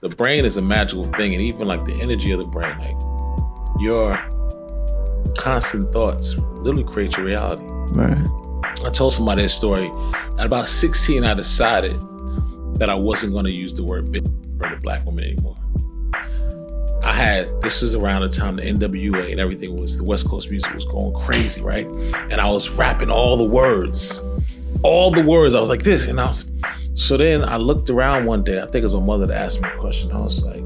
the brain is a magical thing, and even like the energy of the brain, like your constant thoughts literally create your reality. Right. I told somebody this story. At about 16, I decided that I wasn't going to use the word bitch for the black woman anymore. I had this was around the time the NWA and everything was the West Coast music was going crazy, right? And I was rapping all the words, all the words. I was like this, and I was. So then I looked around one day. I think it was my mother that asked me a question. I was like,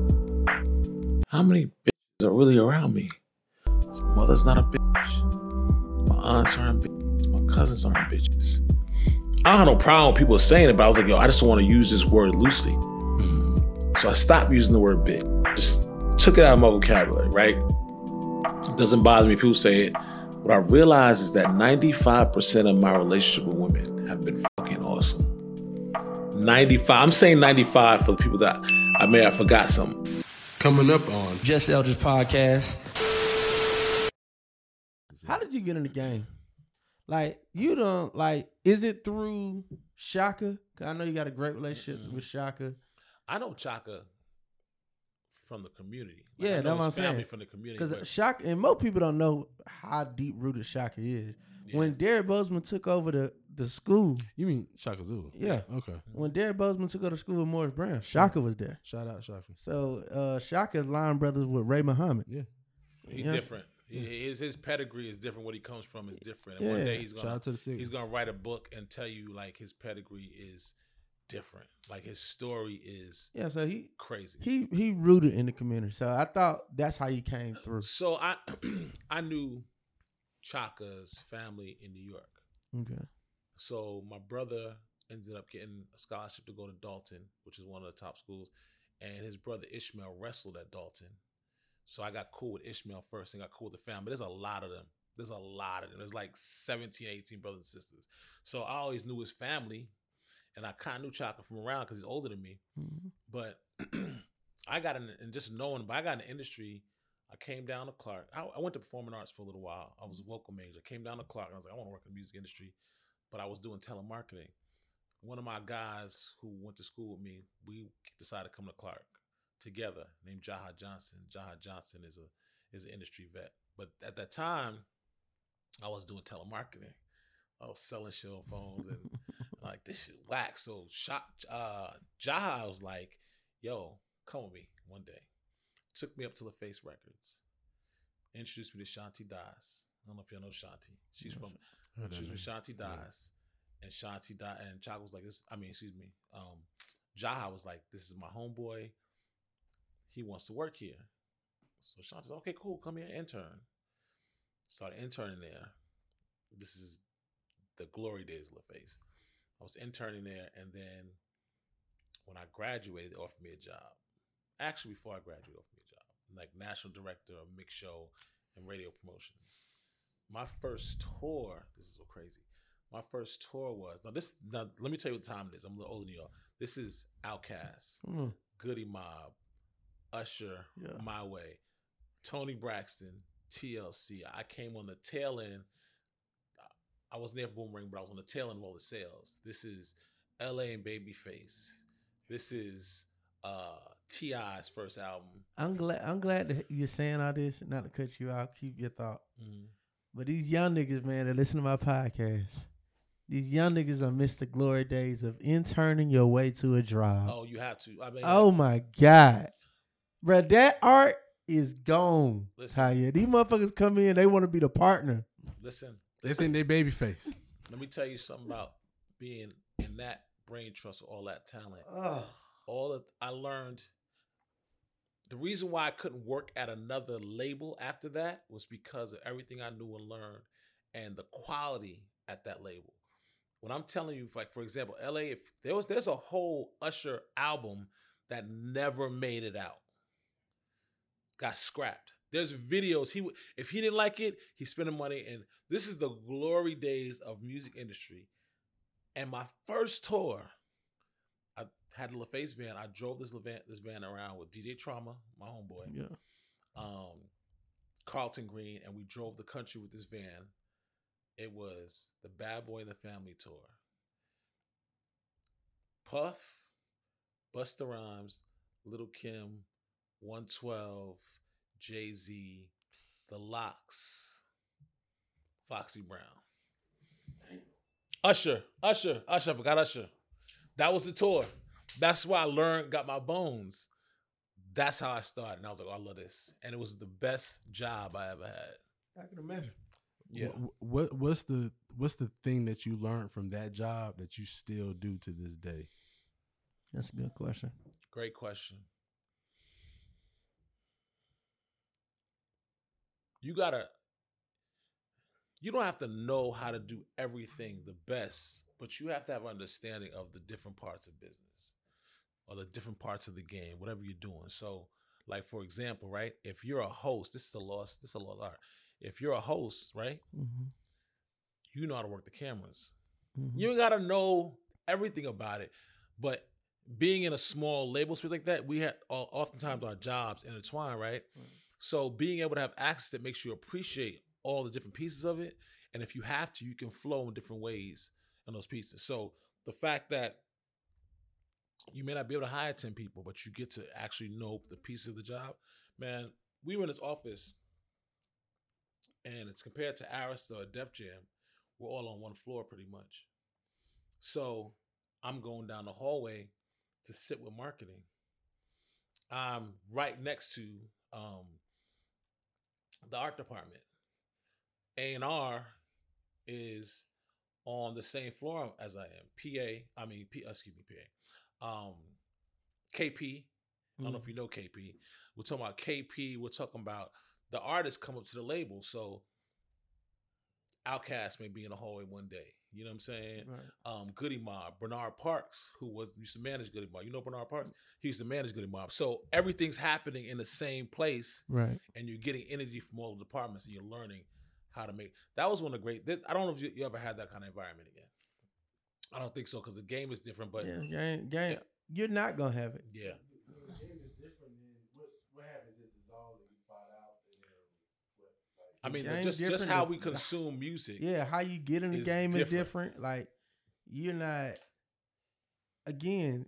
"How many bitches are really around me?" My mother's not a bitch. My aunts aren't bitches. My cousins aren't bitches. I don't have no problem with people saying it, but I was like, yo, I just don't want to use this word loosely. Mm-hmm. So I stopped using the word bitch. Just took it out of my vocabulary, right? It doesn't bother me people say it. What I realized is that 95% of my relationship with women have been. 95. I'm saying 95 for the people that I may have forgot something. Coming up on Just Eldredge podcast. How did you get in the game? Like you don't like. Is it through Shaka? 'Cause I know you got a great relationship with Shaka. I know Chaka from the community. Like, Yeah, I know that's what I'm family saying. from the community. Because but- Shaka and most people don't know how deep rooted Shaka is. When Derek Bozeman took over the, the school, You mean Shaka Zulu? yeah. Okay. When Derek Bozeman took over to school with Morris Brown, Shaka was there. Shout out Shaka. So uh Shaka's line brothers with Ray Muhammad. Yeah. He's You know different. He, his his pedigree is different. What he comes from is different. And one Yeah. day he's gonna Shout out to the city. he's gonna write a book and tell you like his pedigree is different. Like his story is Yeah, so he crazy. he he rooted in the community. So I thought that's how he came through. So I I knew Chaka's family in New York. Okay. So my brother ended up getting a scholarship to go to Dalton, which is one of the top schools, and his brother Ishmael wrestled at Dalton. So I got cool with Ishmael first and got cool with the family. There's a lot of them. There's a lot of them. There's like 17, 18 brothers and sisters. So I always knew his family, and I kind of knew Chaka from around because he's older than me. Mhm. But I got in, and just knowing, but I got in the industry. I came down to Clark. I, I went to performing arts for a little while. I was a vocal major. I came down to Clark. And I was like, I want to work in the music industry, but I was doing telemarketing. One of my guys who went to school with me, we decided to come to Clark together, named Jaha Johnson. Jaha Johnson is a is an industry vet, but at that time, I was doing telemarketing. I was selling shit on phones and like this shit whack. So shot uh Jaha was like, yo, come with me one day. Took me up to the LaFace Records. Introduced me to Shanti Das. I don't know if y'all know Shanti. She's from she's with. Shanti Das. And Shanti Da and Chaka was like this. I mean, excuse me. Um Jaha was like, This is my homeboy. He wants to work here. So Shanti said, Okay, cool, come here, intern. Started interning there. This is the glory days of LaFace. I was interning there, and then when I graduated, they offered me a job. Actually, before I graduated, they offered me a job, like national director of mix show and radio promotions. My first tour, this is so crazy. My first tour was now this. Now let me tell you what time it is. I'm a little older than y'all. This is Outkast, Mm. Goodie Mob, Usher, Yeah. My Way, Toni Braxton, TLC. I came on the tail end. I wasn't there for Boomerang, but I was on the tail end of all the sales. This is LA and Babyface. This is uh T.I.'s first album. I'm glad I'm glad that you're saying all this. Not to cut you out, keep your thought. Mhm. But these young niggas, man, that listen to my podcast, these young niggas are missed the glory days of interning your way to a job. Oh, you have to. I mean, Oh my God. Bruh, that art is gone. Listen. Kanye. These motherfuckers come in, they want to be the partner. listen. They listen. think they baby face. Let me tell you something about being in that brain trust with all that talent. Oh. all that I learned. The reason why I couldn't work at another label after that was because of everything I knew and learned and the quality at that label. When I'm telling you, like for example, LA, if there was there's a whole Usher album that never made it out, got scrapped. There's videos he if he didn't like it, he spent the money. And this is the glory days of music industry. And my first tour, had a LaFace van. I drove this van, this van around with DJ Trauma, my homeboy, Yeah. um, Carlton Green, and we drove the country with this van. It was the Bad Boy and the Family tour. Puff, Busta Rhymes, Little Kim, 112, Jay Z, The LOX, Foxy Brown. Usher, Usher, Usher, I forgot Usher. That was the tour. That's why I learned, got my bones. That's how I started. And I was like, oh, I love this. And it was the best job I ever had. I can imagine. Yeah. What, what what's the what's the thing that you learned from that job that you still do to this day? That's a good question. Great question. You gotta, you don't have to know how to do everything the best, but you have to have understanding of the different parts of business or the different parts of the game, whatever you're doing. So, like for example, right? If you're a host, this is a lost, this is a lost art. If you're a host, right? Mm-hmm. You know how to work the cameras. Mm-hmm. You ain't gotta know everything about it, but being in a small label space like that, we had uh, oftentimes our jobs intertwined, right? Right. So being able to have access that makes you appreciate all the different pieces of it, and if you have to, you can flow in different ways in those pieces. So the fact that you may not be able to hire ten people, but you get to actually know the pieces of the job, man. We were in this office, and it's compared to Arista or Def Jam, we're all on one floor pretty much. So I'm going down the hallway to sit with marketing. I'm right next to um, the art department. A and R is on the same floor as I am. PA, I mean, P, excuse me, PA. Um, KP. I don't know if you know KP. We're talking about KP. We're talking about the artists come up to the label. So Outkast may be in the hallway one day. You know what I'm saying? Right. um, Goodie Mob, Bernard Parks, who was used to manage Goodie Mob. You know Bernard Parks? He used to manage Goodie Mob. So everything's happening in the same place, Right. and you're getting energy from all the departments, and you're learning how to make. That was one of the great. I don't know if you, you ever had that kind of environment again. I don't think so because the game is different. But yeah, game, game. You're not gonna have it. yeah, game is different than what what happens it dissolves and gets bought out and then what like I mean, just just how we consume music. Yeah, how you get in the Is game is different. different. Like you're not. Again,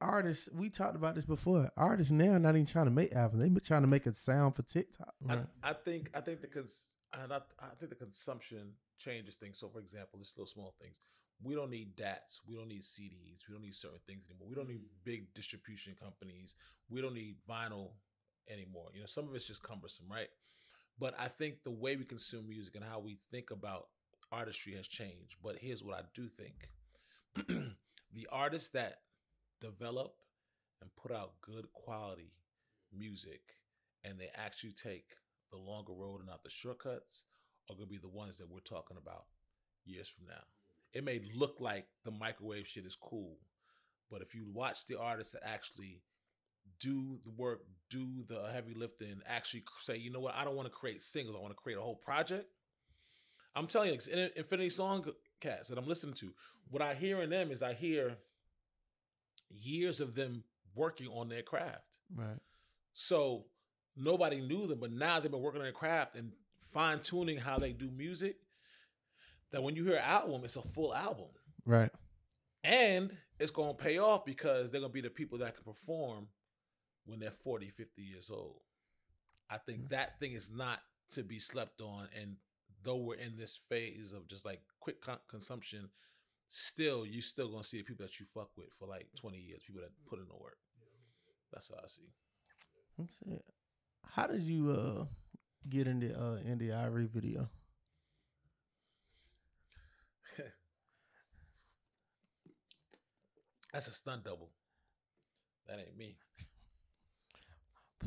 artists. We talked about this before. Artists now not even trying to make albums. They been trying to make a sound for TikTok. Right. I, I think I think the cons- and I, I think the consumption changes things. So, for example, just little small things. We don't need DATs. We don't need CDs. We don't need certain things anymore. We don't need mm. big distribution companies. We don't need vinyl anymore. You know, some of it's just cumbersome, right? But I think the way we consume music and how we think about artistry has changed. But here's what I do think: the artists that develop and put out good quality music, and they actually take the longer road and not the shortcuts are going to be the ones that we're talking about years from now. It may look like the microwave shit is cool, but if you watch the artists that actually do the work, do the heavy lifting, actually say, you know what, I don't want to create singles, I want to create a whole project. I'm telling you, it's in Infinity Song cast that I'm listening to. What I hear in them is I hear years of them working on their craft. Right. So nobody knew them, but now they've been working on their craft and fine tuning how they do music. That when you hear an album, it's a full album. Right. And it's going to pay off because they're going to be the people that can perform when they're 40, 50 years old. I think that thing is not to be slept on. And though we're in this phase of just like quick con- consumption, still, you still going to see the people that you fuck with for like 20 years, people that put in the work. That's how I see. That's it. How did you uh get in the uh in the Ivory video? That's a stunt double. That ain't me.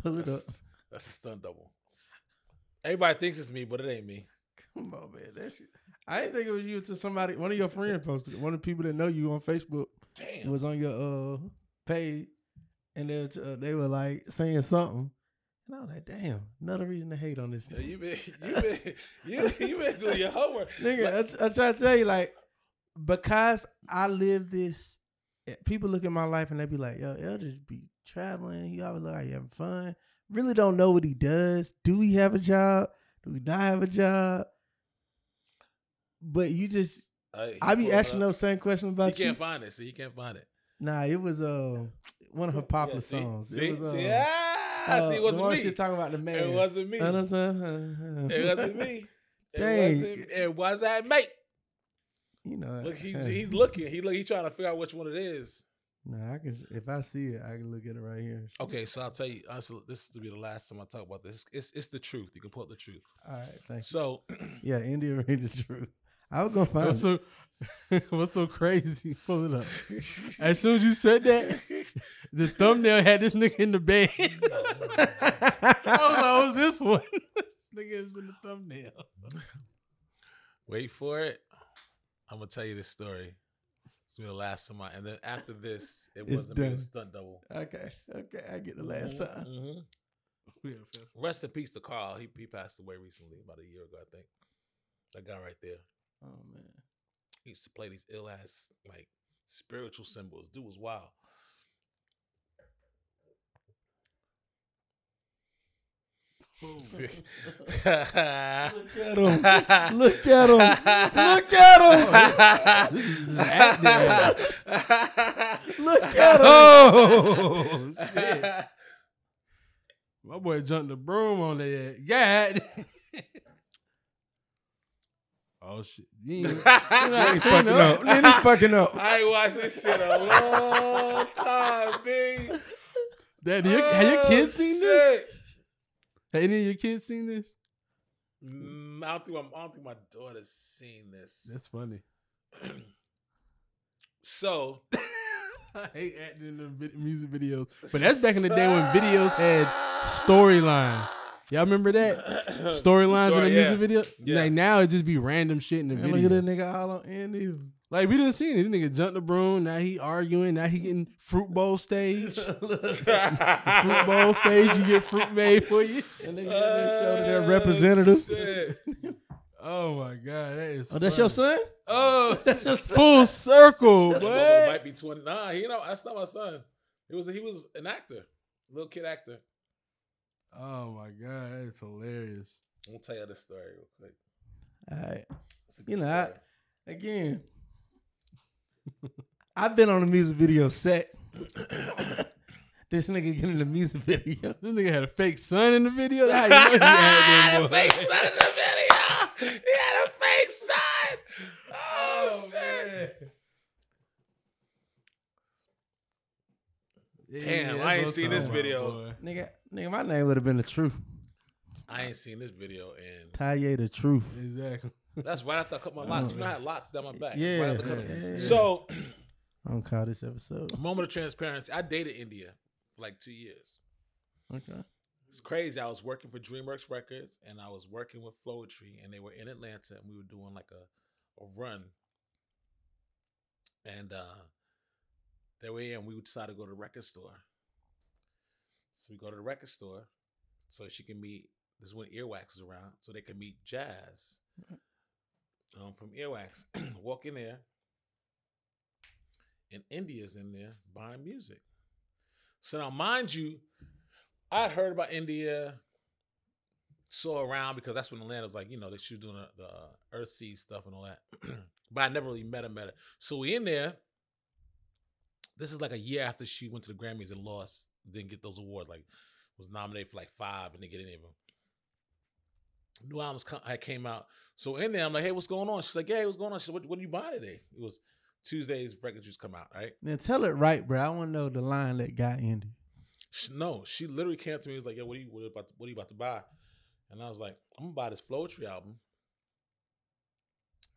Pull it up. That's, that's a stunt double. Everybody thinks it's me, but it ain't me. Come on, man. That shit. I didn't think it was you until somebody, one of your friends posted it. One of the people that know you on Facebook Damn. was on your uh page, and they were, uh, they were like saying something, and I was like, damn, another reason to hate on this. Yeah, nigga. you been you been you, you been doing your homework. Nigga, I, t- I try to tell you, like, because I live this, people look at my life and they be like, yo, he'll just be traveling. He always look like he having fun. Really don't know what he does. Do he have a job? Do he not have a job? But you just, Uh, he I be asking those same questions He about you. can't find it. See, he can't find it. Nah, it was uh one of her popular Yeah, see? songs. See, it was, uh, see, ah, uh, see, it the wasn't one me. She talking about the man. It wasn't me. It wasn't me. It wasn't. Me. It wasn't mate. You know, Look, he's he's looking. He look. He's trying to figure out which one it is. Nah, I can. If I see it, I can look at it right here. Okay, so I'll tell you. Honestly, this is to be the last time I talk about this. It's it's the truth. You can pull up the truth. All right, thank you. So Yeah, India Ranger True. I was gonna find What's it. so what's so crazy? Pull it up. As soon as you said that, the thumbnail had this nigga in the bed. I was like, oh, it's this one. this nigga is in the thumbnail. wait for it. I'm gonna tell you this story. It's gonna be the last time I. And then after this, it It's wasn't me. It done. stunt double. okay, okay, I get the last time. Mhm. Rest in peace to Carl. He he passed away recently, about a year ago, I think. That guy right there. Oh man, He used to play these ill ass like spiritual symbols. Dude was wild. Look at him! Look at him! Look at him! This is, this is. Look at him! Oh shit! My boy jumped the broom on that. God. oh shit! You ain't- Then he fucking up. Then he fucking up. I ain't watched this shit a long time, B. Daddy, your, have your kids Oh, seen this? Oh, Have any of your kids seen this? Mm, I don't think my, I don't think my daughter's seen this. That's funny. so I hate acting in the vid- music videos, but that's back in the day when videos had storylines. Y'all remember that storylines in Story, the yeah. music video? Yeah. Like now it just be random shit in the And look at video. that nigga all on Andy. Like we didn't see it. This nigga jumped the broom. Now he arguing. Now he getting fruit bowl stage. fruit bowl stage. You get fruit made for you. And nigga got that show to their oh, representative. Oh my god, that is. Oh, that's your funny. son? Oh, That's your son. full circle, This one boy. might be twenty. Nah, you know that's not my son. He was he was an actor, little kid actor. Oh my god, that is hilarious. I'm gonna tell you this story real quick. All right. It's a good You know, I, again, I've been on a music video set. this nigga getting in the music video. This nigga had a fake son in the video. How you know he had them, boy? fake son in the video. He had a fake son. Oh, oh shit. Damn, I ain't seen this video. about, boy. Nigga, nigga, my name would have been the truth. I ain't seen this video, and Taiye the truth. Exactly. That's right after I cut my locks. You know I had locks down my back. Yeah, Right after yeah, yeah. So, I don't call this episode. moment of transparency. I dated India for like two years. Okay. It's crazy. I was working for DreamWorks Records and I was working with Flowetry and they were in Atlanta and we were doing like a, a run. And uh they were here and we decided to go to the record store. So we go to the record store so she can meet this is when Earwax was around, so they can meet Jazz um, from Earwax. Walk in there, and India's in there buying music. So now, mind you, I'd heard about India, saw around because that's when Atlanta was like, you know, they she was doing the, the uh, Earth stuff and all that. but I never really met her, met her. So we in there. This is like a year after she went to the Grammys and lost, didn't get those awards. Like was nominated for like five and didn't get any of them. New albums come, had came out. So in there, I'm like, hey, what's going on? She's like, yeah, hey, what's going on? She said, what, what are you buying today? It was Tuesday's record just come out, right? Now tell it right, bro. I want to know the line that got. She, no, she literally came to me. and Was like, "Yo, what are you what are you about? To, what are you about to buy?" And I was like, "I'm gonna buy this Flowetry album."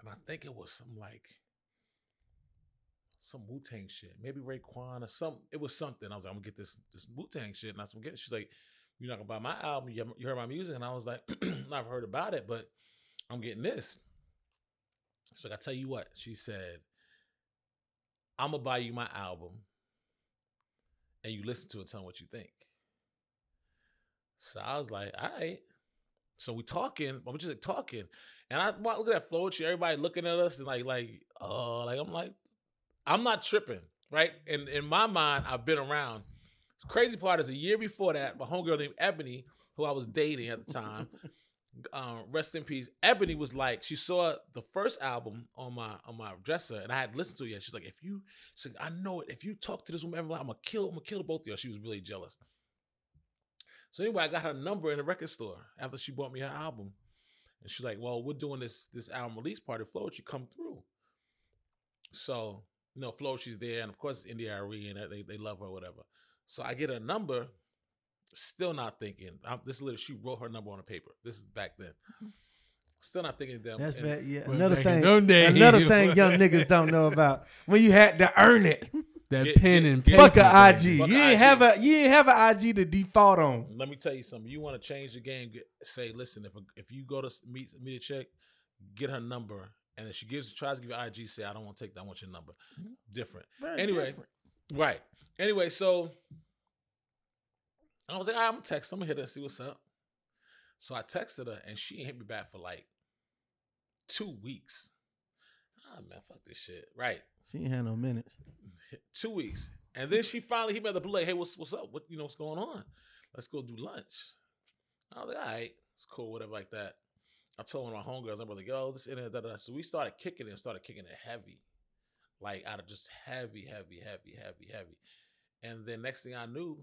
And I think it was some like some Wu Tang shit, maybe Raekwon or some. It was something. I was like, "I'm gonna get this this Wu Tang shit," and I was gonna get it. She's like, "You're not gonna buy my album? You, you heard my music?" And I was like, "I've heard about it, but I'm getting this." She's like, "I tell you what," she said, "I'm gonna buy you my album." and you listen to it, tell me what you think. So I was like, all right. So we talking, I'm just like talking, and I look at that Flowetry, everybody looking at us and like, like, oh, like I'm like, I'm not tripping, right? And in my mind, I've been around. The crazy part is a year before that, my homegirl named Ebony, who I was dating at the time, um, rest in peace. Ebony was like, she saw the first album on my on my dresser, and I had listened to it. Yet. She's like, if you, she's like, I know it. If you talk to this woman, I'm gonna kill, I'm gonna kill both of you. She was really jealous. So anyway, I got her number in the record store after she bought me her album, and she's like, "Well, we're doing this this album release party. Flo, would you come through?" So you know, Flo, she's there, and of course, it's India Arie, and they they love her, whatever. So I get a number, still not thinking. I'm, this is literally she wrote her number on a paper. This is back then. Still not thinking them. That's and- bad. Yeah. Another thing. them. Another thing young niggas don't know about when you had to earn it. That Get- pen get- and get- Fuck a IG. baby. You Fuck ain't IG. have a you ain't have an IG to default on. Let me tell you something. You want to change the game? Get, say, listen. If a, if you go to s- meet meet a chick, get her number, and if she gives tries to give you IG, say, I don't want to take that. I want your number. Mm-hmm. Different. Anyway, right. Anyway, so I was like, "All right, I'm gonna text. I'm gonna hit her and see what's up. So I texted her, and she hit me back for like two weeks. Ah man, fuck this shit. Right. She ain't had no minutes. two weeks. And then she finally hit me at the blue like, hey, what's what's up? What you know what's going on? Let's go do lunch. I was like, all right, it's cool, whatever like that. I told one of my homegirls, I was like, yo, this internet, da, da, da. So we started kicking it and started kicking it heavy. Like out of just heavy, heavy, heavy, heavy, heavy. And then next thing I knew,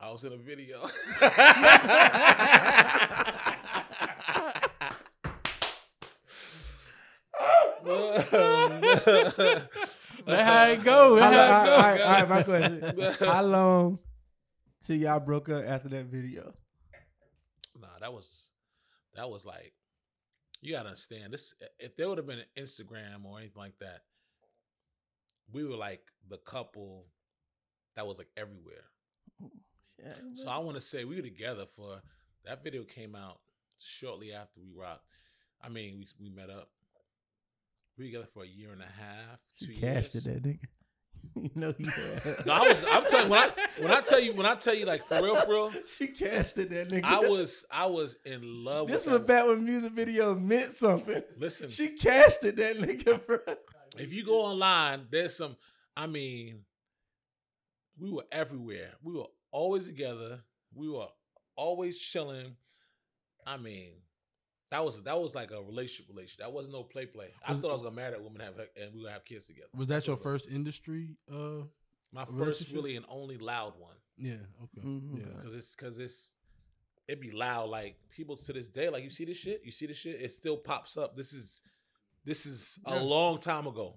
I was in a video. That's how it go. How That's long- how all it right, go. all right, my question. How long till y'all broke up after that video? Nah, that was that was like you gotta understand this. If there would have been an Instagram or anything like that, we were like the couple that was like everywhere. So I want to say we were together for that video came out shortly after we rocked. I mean, we we met up. We were together for a year and a half, She two cashed years. it, that nigga. You know he had. No, I was. I'm telling you, when I when I tell you when I tell you like for real, for real, she cashed it, that nigga. I was I was in love This with was back when music videos meant something. Listen, She cashed it, that nigga, bro. if you go online, there's some. I mean, we were everywhere. We were always together. We were always chilling. I mean, that was that was like a relationship. Relationship. That wasn't no play play. I Was- thought I was gonna marry that woman, and have and we would have kids together. Was that That's your what it was. first industry? Uh, My first relationship? really and only loud one. yeah. Okay. Mhm. Yeah. Cause it's cause it's it be loud. Like people to this day, like you see this shit, you see this shit, it still pops up. This is this is a long time ago.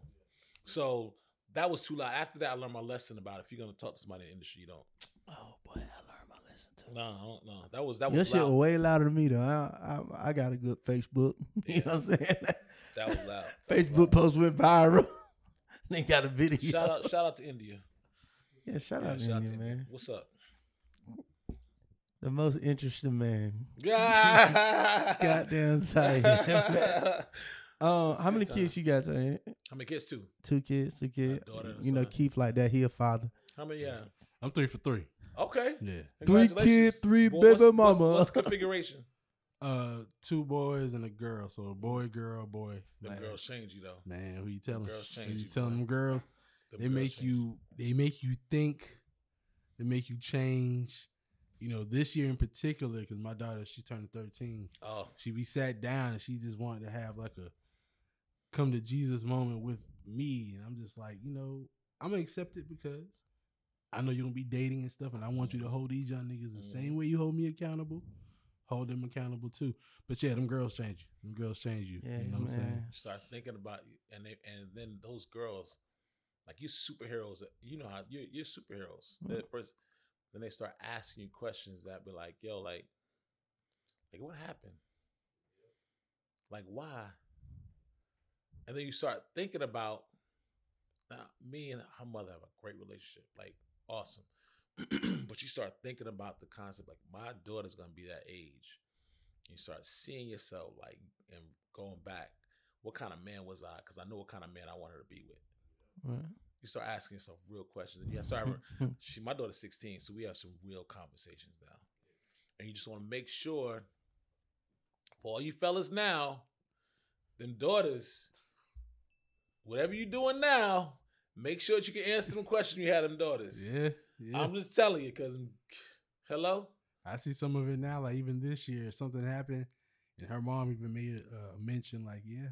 So that was too loud. After that, I learned my lesson about if you're gonna talk to somebody in the industry, you don't. Oh boy, I learned my lesson. No, I don't- no. That was that Your was shit was way louder than me though. I, I I got a good Facebook. you know what I'm saying? That was loud. Facebook post went viral. they got a video. Shout out, shout out to India. Yeah, shout Yeah, out to shout out India, to India. man. What's up? The most interesting man. God Goddamn tight. Um, how many time. kids you got? Tony? How many kids too? Two kids, two kids. daughter and a You know. Keith like that. He a father. How many? Yeah. I'm three for three. Okay. Yeah. Three Congratulations. kid, three Boy, baby what's- what's- mama. What's configuration? Uh, two boys and a girl. So a boy, girl, boy. The lad. girls change you though. Man, who you telling? girls Who change you you, telling boy. them girls? Them they girls make change you. They make you think. They make you change. You know, this year in particular, because my daughter, she's turning 13. Oh, She we sat down and she just wanted to have like a come to Jesus moment with me. And I'm just like, you know, I'm gonna accept it because I know you're gonna be dating and stuff, and I want you to hold these young niggas the same way you hold me accountable. Hold them accountable too. But yeah, them girls change you. Them girls change you. Yeah, you know what I'm saying? start thinking about you, and they and then those girls, like you superheroes. You know how you're, you're superheroes. Mm. They first, then they start asking you questions that be like, "Yo, like, like what happened? Like why?" And then you start thinking about. Now, me and her mother have a great relationship, like awesome. but you start thinking about the concept, like my daughter's gonna be that age. You start seeing yourself like and going back. What kind of man was I? Because I know what kind of man I want her to be with. Right. You start asking yourself real questions. And yeah, sorry, hmm. she my daughter's 16, so we have some real conversations now. And you just want to make sure for all you fellas now, them daughters, whatever you're doing now, make sure that you can answer them questions you had them daughters. Yeah. Yeah. I'm just telling you, because hello? I see some of it now. Like even this year, something happened, and her mom even made a uh, mention. Like, yeah,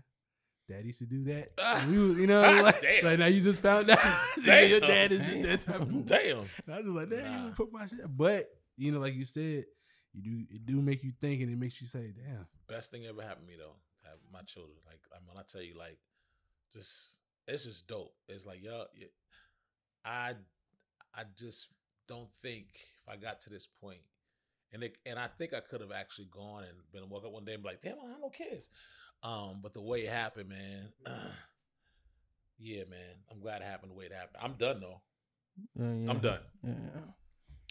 dad used to do that. We was- you know, like, Damn. like now you just found out. Damn. your dad is just that type of. Damn. And I was just like, damn, you Nah. would put my shit. But you know, like you said, you do it do make you think, and it makes you say, damn. Best thing ever happened to me though. Have my children. Like I mean, when I tell you, like, just it's just dope. It's like, yo, yeah, I, I just don't think if I got to this point, and it, and I think I could have actually gone and been woke up one day and be like, damn, I have no kids. Um, but the way it happened, man. yeah, man. I'm glad it happened the way it happened. I'm done though. Yeah, yeah. I'm done. Yeah.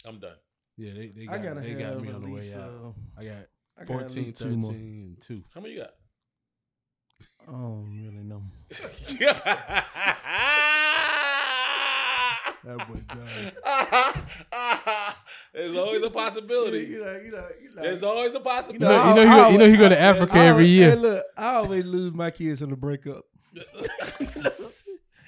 I'm done. Yeah, they, they I got, gotta they got me at on the way least, out. uh, I got I gotta have 14, 13, and 2. How many you got? I don't really know. That boy done. There's always a possibility. You know, you know, you know. There's always a possibility. You know, you know, he, I go, you know he go to Africa I every year. Hey, look, I always lose my kids in the breakup.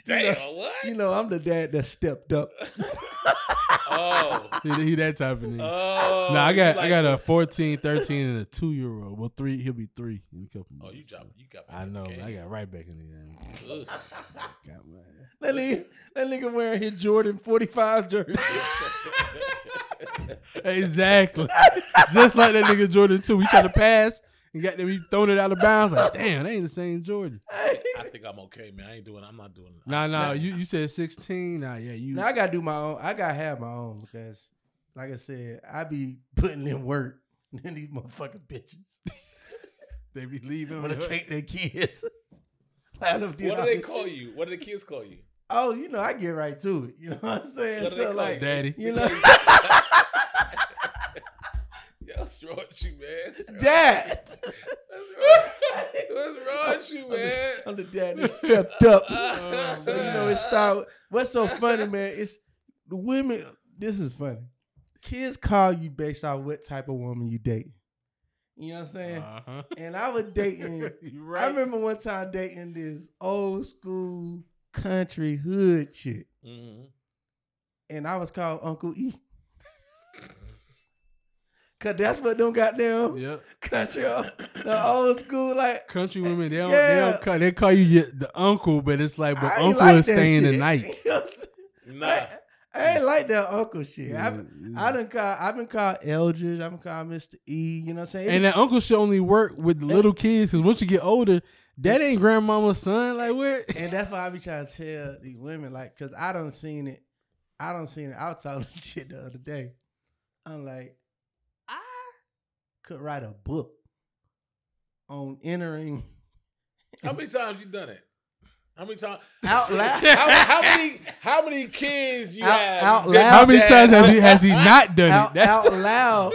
Damn, what? You know, I'm the dad that stepped up. oh, He, he that type of nigga. oh. nah, I you got I like got a this. 14, 13, and a two year old. Well, three. He'll be three in a couple. Oh, you months, dropped. You got. I know. Okay. I got right back in the game. Ugh. Got my That nigga, that nigga wearing his Jordan 45 jersey. exactly. Just like that nigga Jordan too. He tried to pass and got them. He thrown it out of bounds. Like, damn, they ain't the same Jordan. I think I'm okay, man. I ain't doing. I'm not doing. Nah, nah. You you said sixteen. Nah, yeah, you. now I gotta do my own. I gotta have my own because, like I said, I be putting in work. And these motherfucking bitches they be leaving. want on to take their kids. Let them do What do all they call shit. you? What do the kids call you? Oh, you know, I get right to it. You know what I'm saying? What do they So call like, you? Daddy. you know, Yeah, what's wrong with you, man? dad. What's wrong? What's wrong with you, man? I'm the dad that stepped up. Oh, So you know it start. What's so funny, man? It's the women. This is funny. Kids call you based on what type of woman you date. You know what I'm saying? Uh-huh. And I was dating. Right. I remember one time dating this old school country hood chick, Mhm. and I was called Uncle E. Cause that's what them goddamn Yep. country, uh, the old school like. Country women, they don't, Yeah. they don't call, they call you your, the uncle, but it's like, but I uncle like is that staying the night. You know what I'm? Nah. I, I ain't like that uncle shit. Yeah, I've, yeah. I done call, I've been called Eldredge. I've been called Mr. E. You know what I'm saying? And that uncle should only work with the little kids because once you get older, that ain't grandmama's son. Like what? And that's why I be trying to tell these women, like, cause I don't seen it. I don't seen it. I was talking shit the other day. I'm like, I could write a book on entering How many times you done it? How many times? out loud. How, how many? How many kids you Out- have? out loud. How many times have he, has he not done out, it? That's out loud.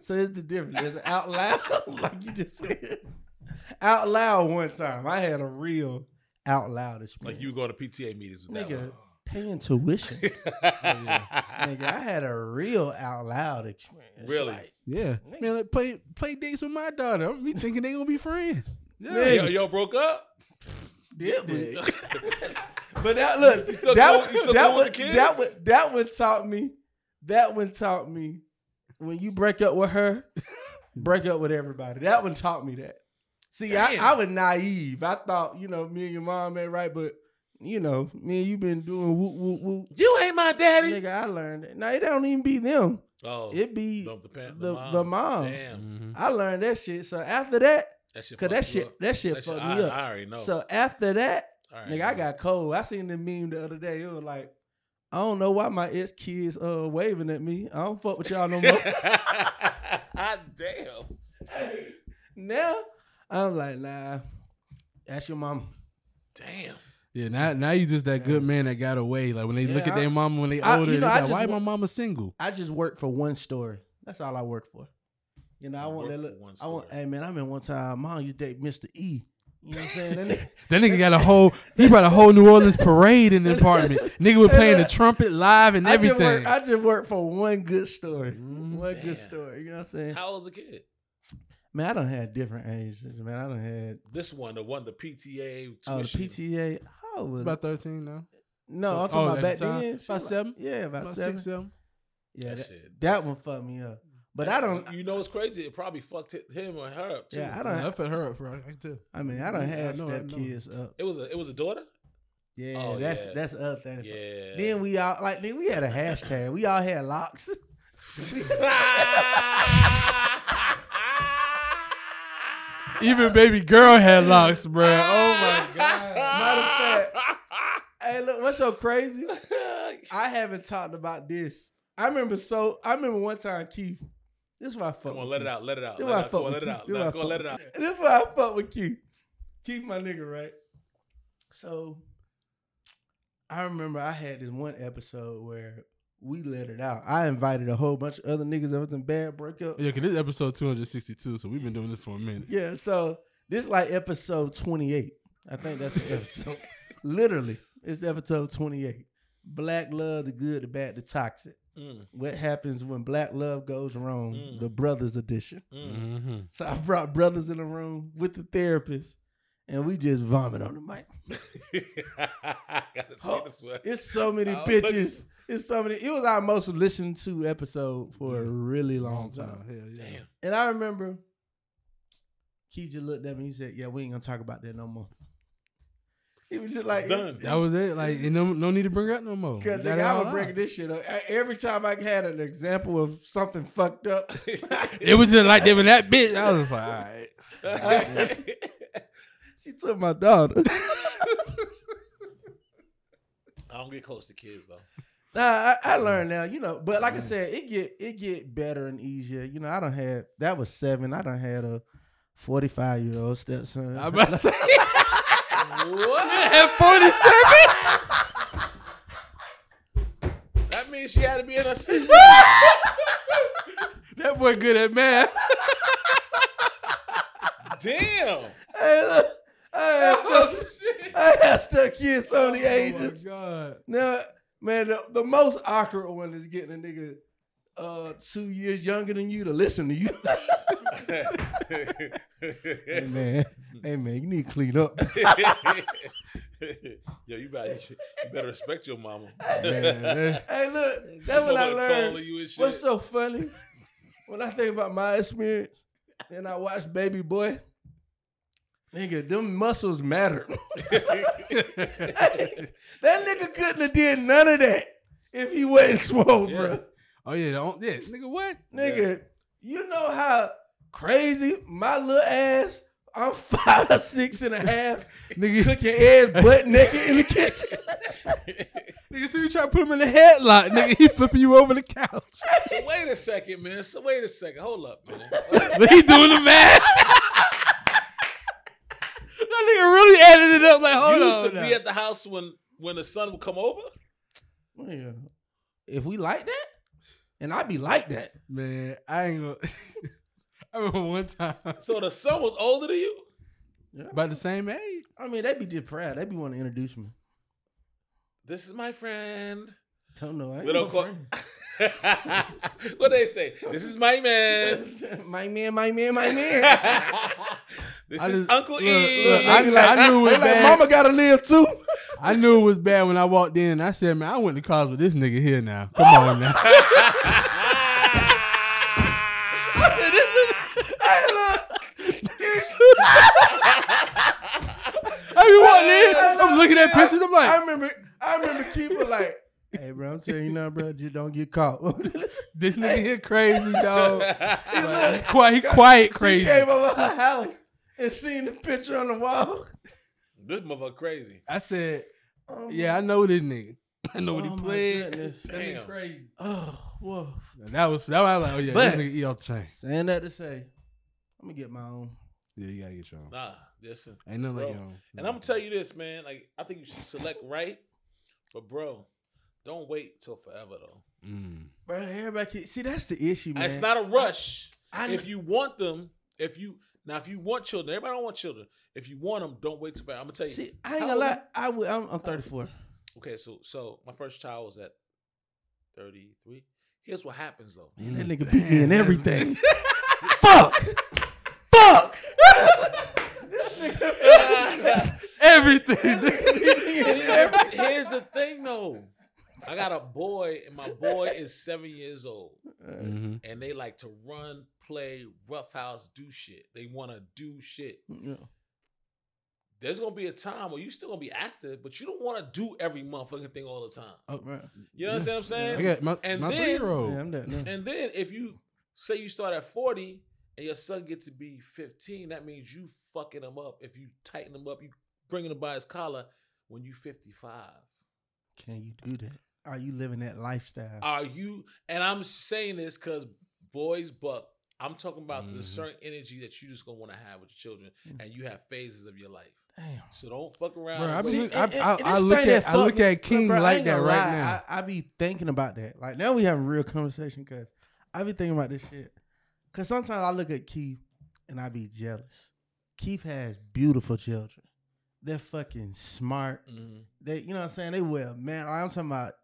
So it's the difference. It's out loud, like you just said. Out loud one time. I had a real out loud experience. Like you go to PTA meetings with that nigga one. Paying tuition. yeah. nigga, I had a real out loud experience. Really? Like, yeah, man. Like play play dates with my daughter. I'm be thinking they gonna be friends. Yeah. Nigga. Yo, yo broke up. did we? but that look, You still that, cool- you still that one, with the kids? that one, that one taught me. That one taught me when you break up with her, break up with everybody. That one taught me that. See, I, I was naive. I thought, you know, me and your mom ain't right, but you know, me and you been doing whoop whoop whoop. You ain't my daddy. Nigga, I learned it. No, it don't even be them. Oh, It be the, the, the- the, the mom. mom. Damn, Mhm. I learned that shit. So after that, that shit. cause that fucked you shit, that shit That fucked I, me up. I already know. So after that, I already Nigga, I got cold. I seen the meme the other day. It was like, I don't know why my ex kids uh waving at me. I don't fuck with y'all no more. Damn. now I'm like, nah. That's your mom. Damn. Yeah, now now you just that good man that got away. Like when they look Yeah, at their mama when they I- older, you know, they like, why want- my mama single? I just work for one story. That's all I work for. You know, I You want that. for Look, one I want. Hey man, I remember one time, mom, you date Mr. E. You know what I'm saying? That nigga- That nigga got a whole he brought a whole New Orleans parade in the apartment. Nigga was playing the trumpet live and I just everything. I just work for one good story. Mm, one damn. good story. You know what I'm saying? How was a kid? Man, I don't had different ages. Man, I don't had. This one, the one, the PTA Oh, the. PTA. How old was About thirteen now. No, I'm Oh, talking at about back the time? then. About Shit, like- seven? Yeah, about, About seven. six, seven. Yeah, That that, shit. that one fucked me up. But I don't. You know what's crazy? It probably fucked hi- him or her up too. Yeah, I I don't. fed her up for I can tell. I mean, I don't I have know, I step know. kids up. It was a it was a daughter. Yeah, Oh, that's yeah. that's the other thing. Yeah. Then we all like then we had a hashtag. We all had locks. Even baby girl had locks, bro. Oh my god. Matter of fact, hey, look, what's so crazy? I haven't talked about this. I remember so. I remember one time Keith. This is why I fuck. Come on, with let it out. Let it out. This Let why it I out. fuck Come on, with let it out. This Let why I Go on, fuck let it out. This is why I fuck with Keith. Keith, my nigga, right? So I remember I had this one episode where we let it out. I invited a whole bunch of other niggas that was in bad breakup. Yeah, cause this is episode 262, so we've been doing this for a minute. Yeah, so this like episode 28. I think that's the episode. Literally, it's episode 28. Black love, the good, the bad, the toxic. Mm, What happens when black love goes wrong? Mm. The brothers edition. mm. Mm-hmm. So I brought brothers in the room with the therapist, and we just vomit on the mic. I gotta see Oh, this one. It's so many Oh, look bitches. It's so many. It was our most listened to episode for a really long Long time. time. Hell yeah. Damn. And I remember Keith just looked at me. He said, "Yeah, we ain't gonna talk about that no more." He was just like, Done. That was it. Like, no, no need to bring it up no more. Because Got it I all was out. breaking this shit up. Every time I had an example of something fucked up, It was just like that with that bitch. I was just like, all right. she took my daughter. I don't get close to kids though. Nah, I, I learned now, you know. But like I said, it get it get better and easier. You know, I don't have that was seven. I don't had a forty five year old stepson. I'm about to say, What? at 47? That means she had to be in her sixties. That boy good at math. Damn. Hey, look, I had stuck, I had stuck kids so many Oh ages. my god. Now, man, the, the most awkward one is getting a nigga uh two years younger than you to listen to you. hey man, hey man, you need to clean up. Yo, you better you better respect your mama. Man, hey, look, that's what I learned. you and shit. What's so funny? When I think about my experience and I watch Baby Boy, nigga, them muscles matter. that nigga couldn't have did none of that if he wasn't swole, Yeah. bro. Oh yeah, don't yeah, nigga. What? Nigga, you know how crazy my little ass. I'm five six and a half, Nigga, cooking ass butt naked in the kitchen. nigga, so you try to put him in the headlock, nigga. He flipping you over the couch. So wait a second, man. So wait a second. Hold up, man. But he doing the math. that nigga really added it up. Like, hold you used on. to now. be at the house when when the son would come over. Yeah. If we like that, and I'd be like that. Man, I ain't gonna. I remember one time So the son was older than you. about the same age. I mean, they'd be just proud. They'd be want to introduce me. This is my friend. Don't know. I ain't We don't no call. what they say? This is my man. my man, my man, my man. this I is just- Uncle look, E. look, They I, be like- I knew it They like, mama gotta live too. I knew it was bad when I walked in. and I said, "Man, I went to college with this nigga here now. Come on now." hey, look. I be walking in. I'm looking at pictures. I'm like, I remember, I remember keeping like, hey, bro, I'm telling you now, bro, just don't get caught. "This nigga here crazy, dog. He look, Quiet, he quiet, he crazy." came over her house and seen the picture on the wall. This motherfucker crazy. I said, Oh, "Yeah, I know this nigga. I know what Oh, he my played. goodness. That Damn. crazy." Oh, whoa. And that was that was I like, "Oh yeah, But- this nigga eat off the chain." Saying that to say, I'm gonna get my own. Yeah, you gotta get your own. Nah, listen. Ain't nothing like your own. And I'm gonna tell you this, man. Like I think you should select right, but bro, don't wait till forever though. Mm. Bro, everybody can, see that's the issue, man. It's not a rush. I, if you want them, if you now if you want children, everybody don't want children. If you want them, don't wait till forever. I'm gonna tell you. see, I ain't How gonna lie. I would. I'm, I'm 34. Okay, so so my first child was at 33. Here's what happens though. Man, that Mm, nigga beat me in everything. Fuck. Fuck. Everything. Here's the thing though. I got a boy, and my boy is seven years old. Mm-hmm. and they like to run, play, roughhouse, do shit. They want to do shit. Yeah. There's gonna be a time where you still gonna be active, but you don't want to do every motherfucking thing all the time. Oh, Right. You know what I'm saying? I got my, And my then- three year old. Yeah, I'm that. now. And then if you say you start at 40 and your son gets to be 15, that means you fucking him up. If you tighten him up, you bringing him by his collar when you 55. Can you do that? Are you living that lifestyle? Are you? And I'm saying this because boys, but I'm talking about the Mhm. certain energy that you just gonna want to have with your children, Mm. and you have phases of your life. Damn. So don't fuck around. Bro, I be- See, I- and- and- I- and I look at- that I look at King bro, like that right lie, now. I, I be thinking about that. Like now we having real conversation because I be thinking about this shit. Cause sometimes I look at Keith and I be jealous. Keith has beautiful children. They're fucking smart. Mhm. They, you know what I'm saying? They well, man. I'm talking about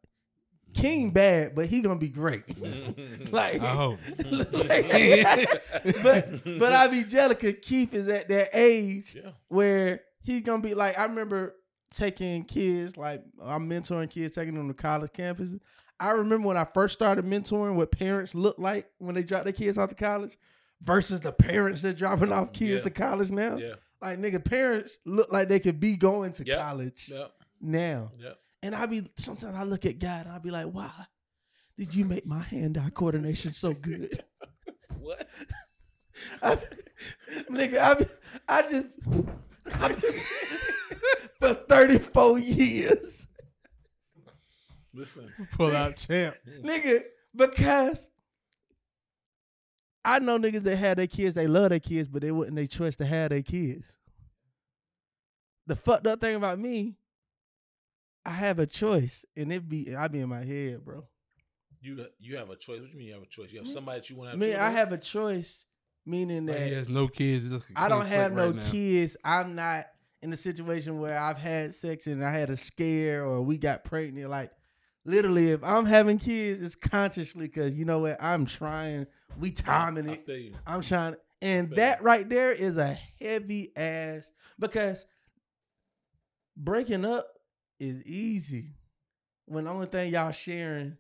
King bad, but he gonna be great. like, I hope. like- but but I be jealous because Keith is at that age yeah. where he gonna be like I remember taking kids like I'm mentoring kids taking them to college campuses. I remember when I first started mentoring what parents look like when they drop their kids off to college versus the parents that dropping off kids Yeah. to college now. Yeah. Like nigga, parents look like they could be going to Yep. college Yeah. now. Yeah. And I be sometimes I look at God and I be like, why did you make my hand eye coordination so good? What? I, nigga, I, be- I just I be- for 34 years. Listen. Pull out champ. Nigga, because I know niggas that had their kids, they love their kids, but they wouldn't they trust to have their kids. The fucked up thing about me, I have a choice, and it be I be in my head, bro. You you have a choice. What do you mean you have a choice? You have somebody that you want to I have. mean, I have a choice, meaning Like, that he has no kids. He's a I don't have no right kids. I'm not in a situation where I've had sex and I had a scare or we got pregnant. Like literally, if I'm having kids, it's consciously because you know what? I'm trying. We timing I it. feel you. I'm trying, and feel that you. right there is a heavy ass because breaking up is easy when the only thing y'all sharing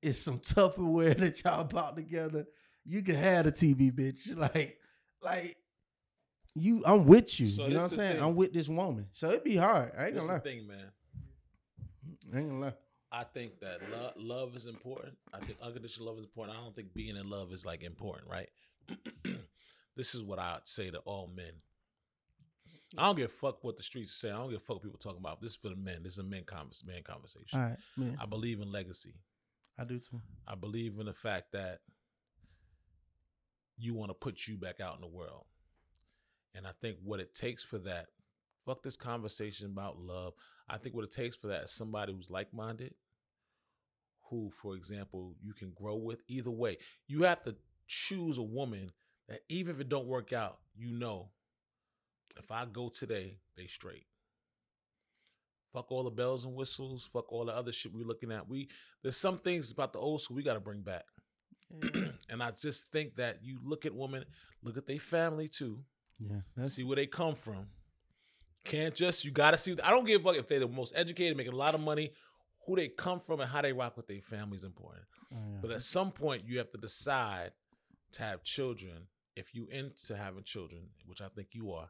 is some Tupperware that y'all bought together. You can have a TV, bitch. Like, like you, I'm with you. So you know what I'm saying? thing. I'm with this woman, so it'd be hard. I ain't This gonna lie. thing, man. I ain't gonna lie. I think that love, love is important. I think unconditional love is important. I don't think being in love is like important, right? this is what I would say to all men. I don't give a fuck what the streets say. I don't give a fuck what people talking about. This is for the men. This is a men convers man conversation. All right, man. I believe in legacy. I do too. I believe in the fact that you want to put you back out in the world. And I think what it takes for that, fuck this conversation about love. I think what it takes for that is somebody who's like minded, who, for example, you can grow with either way. You have to choose a woman that even if it don't work out, you know, if I go today, they straight. Fuck all the bells and whistles. Fuck all the other shit we're looking at. We there's some things about the old school we got to bring back. Yeah, and I just think that you look at women, look at their family too, yeah that's see where they come from. Can't just you got to see. I don't give a fuck if they're the most educated, making a lot of money. Who they come from and how they rock with their family is important. oh, yeah. But at some point, you have to decide to have children. If you into having children, which I think you are,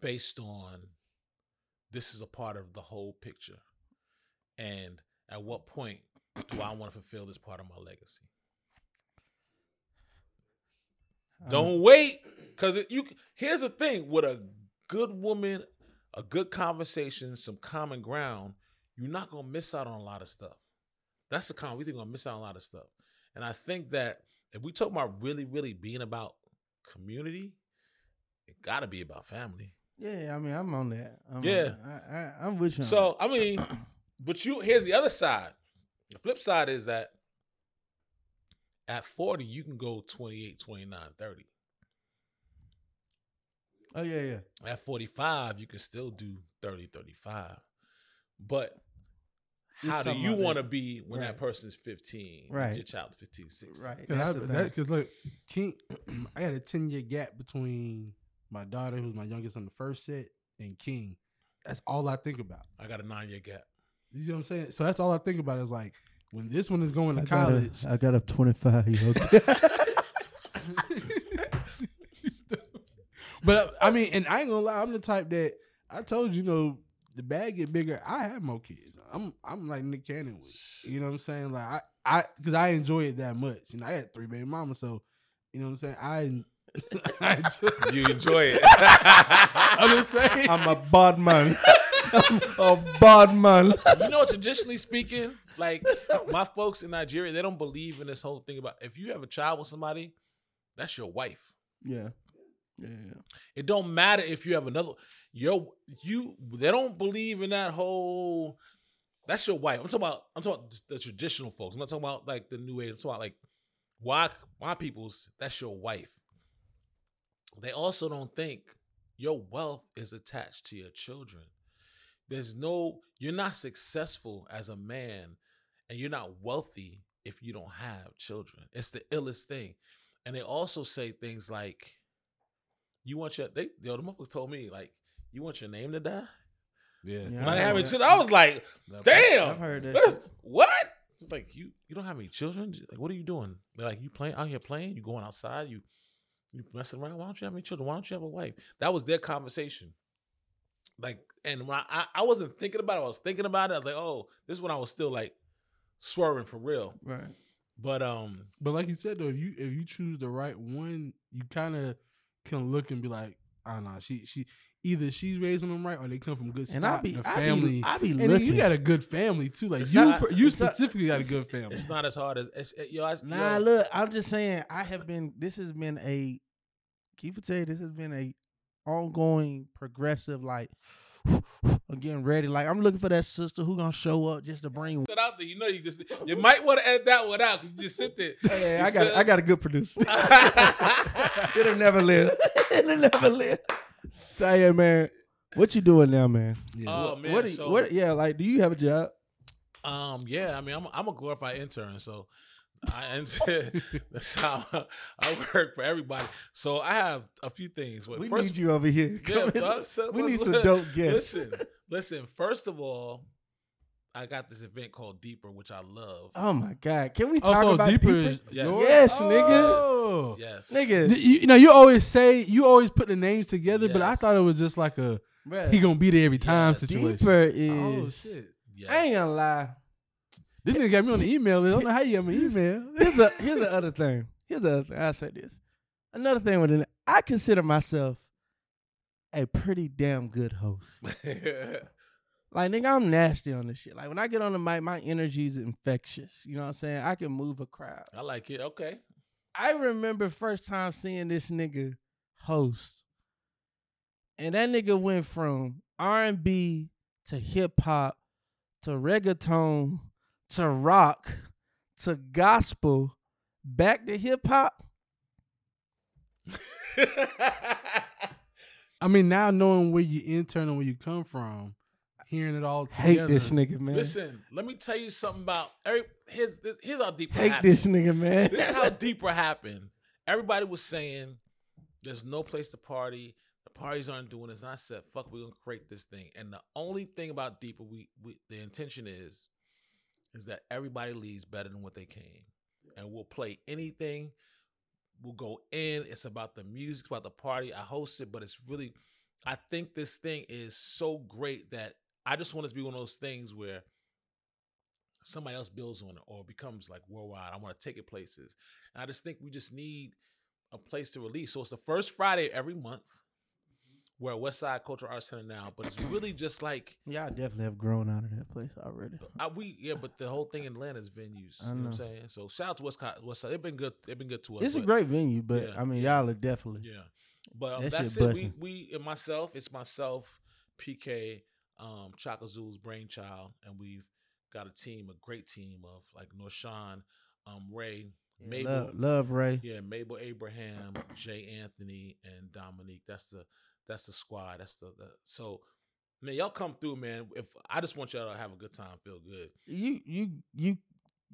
based on this is a part of the whole picture, and at what point do I want to fulfill this part of my legacy? I Don't wait, because you. Here's the thing: with a good woman, a good conversation, some common ground, you're not gonna miss out on a lot of stuff. That's the con. We think we're gonna miss out on a lot of stuff, and I think that if we talk about really, really being about community, it got to be about family. Yeah, I mean, I'm on that. I'm Yeah. on that. I, I, I'm with you. on So I mean, but you here's the other side. The flip side is that at 40, you can go 28, 29, 30. oh yeah, yeah. At 45, you can still do 30, 35. But Just how do you want to be when Right. that person's 15? Right. Your child is 15, 16. Right. Cause, That's I, the that, thing. cause look, King, I got a ten year gap between my daughter, who's my youngest on the first set, and King. That's all I think about. I got a nine year gap. You see what I'm saying? So that's all I think about is like, when this one is going to I got, college. a, I got a 25 year old. But I mean, and I ain't gonna lie, I'm the type that I told you, you know, the bag get bigger. I have more kids. I'm I'm like Nick Cannon with. it. You know what I'm saying? Like I I because I enjoy it that much. You know, I had three baby mamas, so you know what I'm saying. I I enjoy. You enjoy it. I'm just saying. I'm a bad man. I'm a bad man. you know, traditionally speaking, like my folks in Nigeria, they don't believe in this whole thing about if you have a child with somebody, that's your wife. Yeah. Yeah. yeah. It don't matter if you have another. Your you they don't believe in that whole. That's your wife. I'm talking about. I'm talking about the traditional folks. I'm not talking about like the new age. I'm talking about like why why people's. That's your wife. They also don't think your wealth is attached to your children. There's no. You're not successful as a man, and you're not wealthy if you don't have children. It's the illest thing. And they also say things like, "You want your they yo the motherfuckers told me like you want your name to die." yeah. Yeah. When I I having heard children, I was like, "Damn, I've heard that. what?" It's like you you don't have any children. Like what are you doing? They're like you playing out here playing. You going outside. You you messing around. Why don't you have any children? Why don't you have a wife? That was their conversation. Like and when I I, wasn't thinking about it. I was thinking about it. I was like, oh, this is when I was still like swerving for real. Right. But um, But like you said though, if you if you choose the right one, you kind of can look and be like, I don't know, she she either she's raising them right or they come from good And I stock, be, a I family. be, I be and you got a good family too. Like It's you, not- you it's not- specifically got a good family. it's not as hard as it's, it, yo. I, Nah, yo, look, I'm just saying. I have been. This has been a. Keep it tell you, this has been a ongoing, progressive. Like, I'm getting ready. Like, I'm looking for that sister who gonna show up just to bring. Put out there, you know, you just you might want to edit that one out because you just sit there. Hey, I got, said- I got a good producer. It'll never live. It'll never live. Tell you, man. What you doing now, man? Yeah. Oh what, man, what, you- so what? Yeah, like, do you have a job? um, yeah, I mean, I'm I'm a glorified intern, so I and that's how I work for everybody. So I have a few things. Well, We first, need you over here. Yeah, Come so we need some dope guests. listen, listen. First of all, I got this event called Deeper, which I love. Oh my God! Can we Oh, talk so about deeper deeper? is Yes. yours? Yes, Oh. yes, Nigga, You, you know, you always say you always put the names together, but I thought it was just like a bruh, he gonna be there every time Yes. situation. deeper oh, is. Oh shit! yes. I ain't gonna lie. This nigga got me on the email. I don't know how you got my email. Here's a here's the other thing. Here's the other thing. I say this. Another thing with it, I consider myself a pretty damn good host. Like nigga, I'm nasty on this shit. Like when I get on the mic, my energy is infectious. You know what I'm saying? I can move a crowd. I like it. Okay. I remember first time seeing this nigga host, and that nigga went from R and B to hip hop to reggaeton to rock to gospel back to hip hop. I mean, now knowing where you intern and where you come from, hearing it all Hate this nigga, man. Listen, let me tell you something about every. Here's this, here's how deep. Hate happened. this nigga, man. This is how deeper happened. Everybody was saying there's no place to party. The parties aren't doing this. And I said, fuck, we're gonna create this thing. And the only thing about deeper, we, we the intention is, is that everybody leaves better than what they came. And we'll play anything. We'll go in. It's about the music, it's about the party. I host it, but it's really, I think this thing is so great that I just want it to be one of those things where somebody else builds on it or becomes like worldwide. I want to take it places. And I just think we just need a place to release. So it's the first Friday every month. We're at West Side Cultural Arts Center now, but it's really just like Yeah, I definitely have grown out of that place already. I, we yeah, but the whole thing in Atlanta is venues. I You know what I'm saying? So shout out to West, Co- West Side. They've been good. They've been good to us. It's a great venue, but Yeah, I mean, yeah. y'all are definitely. Yeah. But um, That that's shit it. We, busting. we and myself, it's myself, PK, um, Chaka Zulu's brainchild, and we've got a team, a great team of like Norshan, um, Ray, Mabel, Love, love Ray. yeah, Mabel Abraham, Jay Anthony, and Dominique. That's the that's the squad. That's the, the so man, y'all come through, man. If I just want y'all to have a good time, feel good. You you you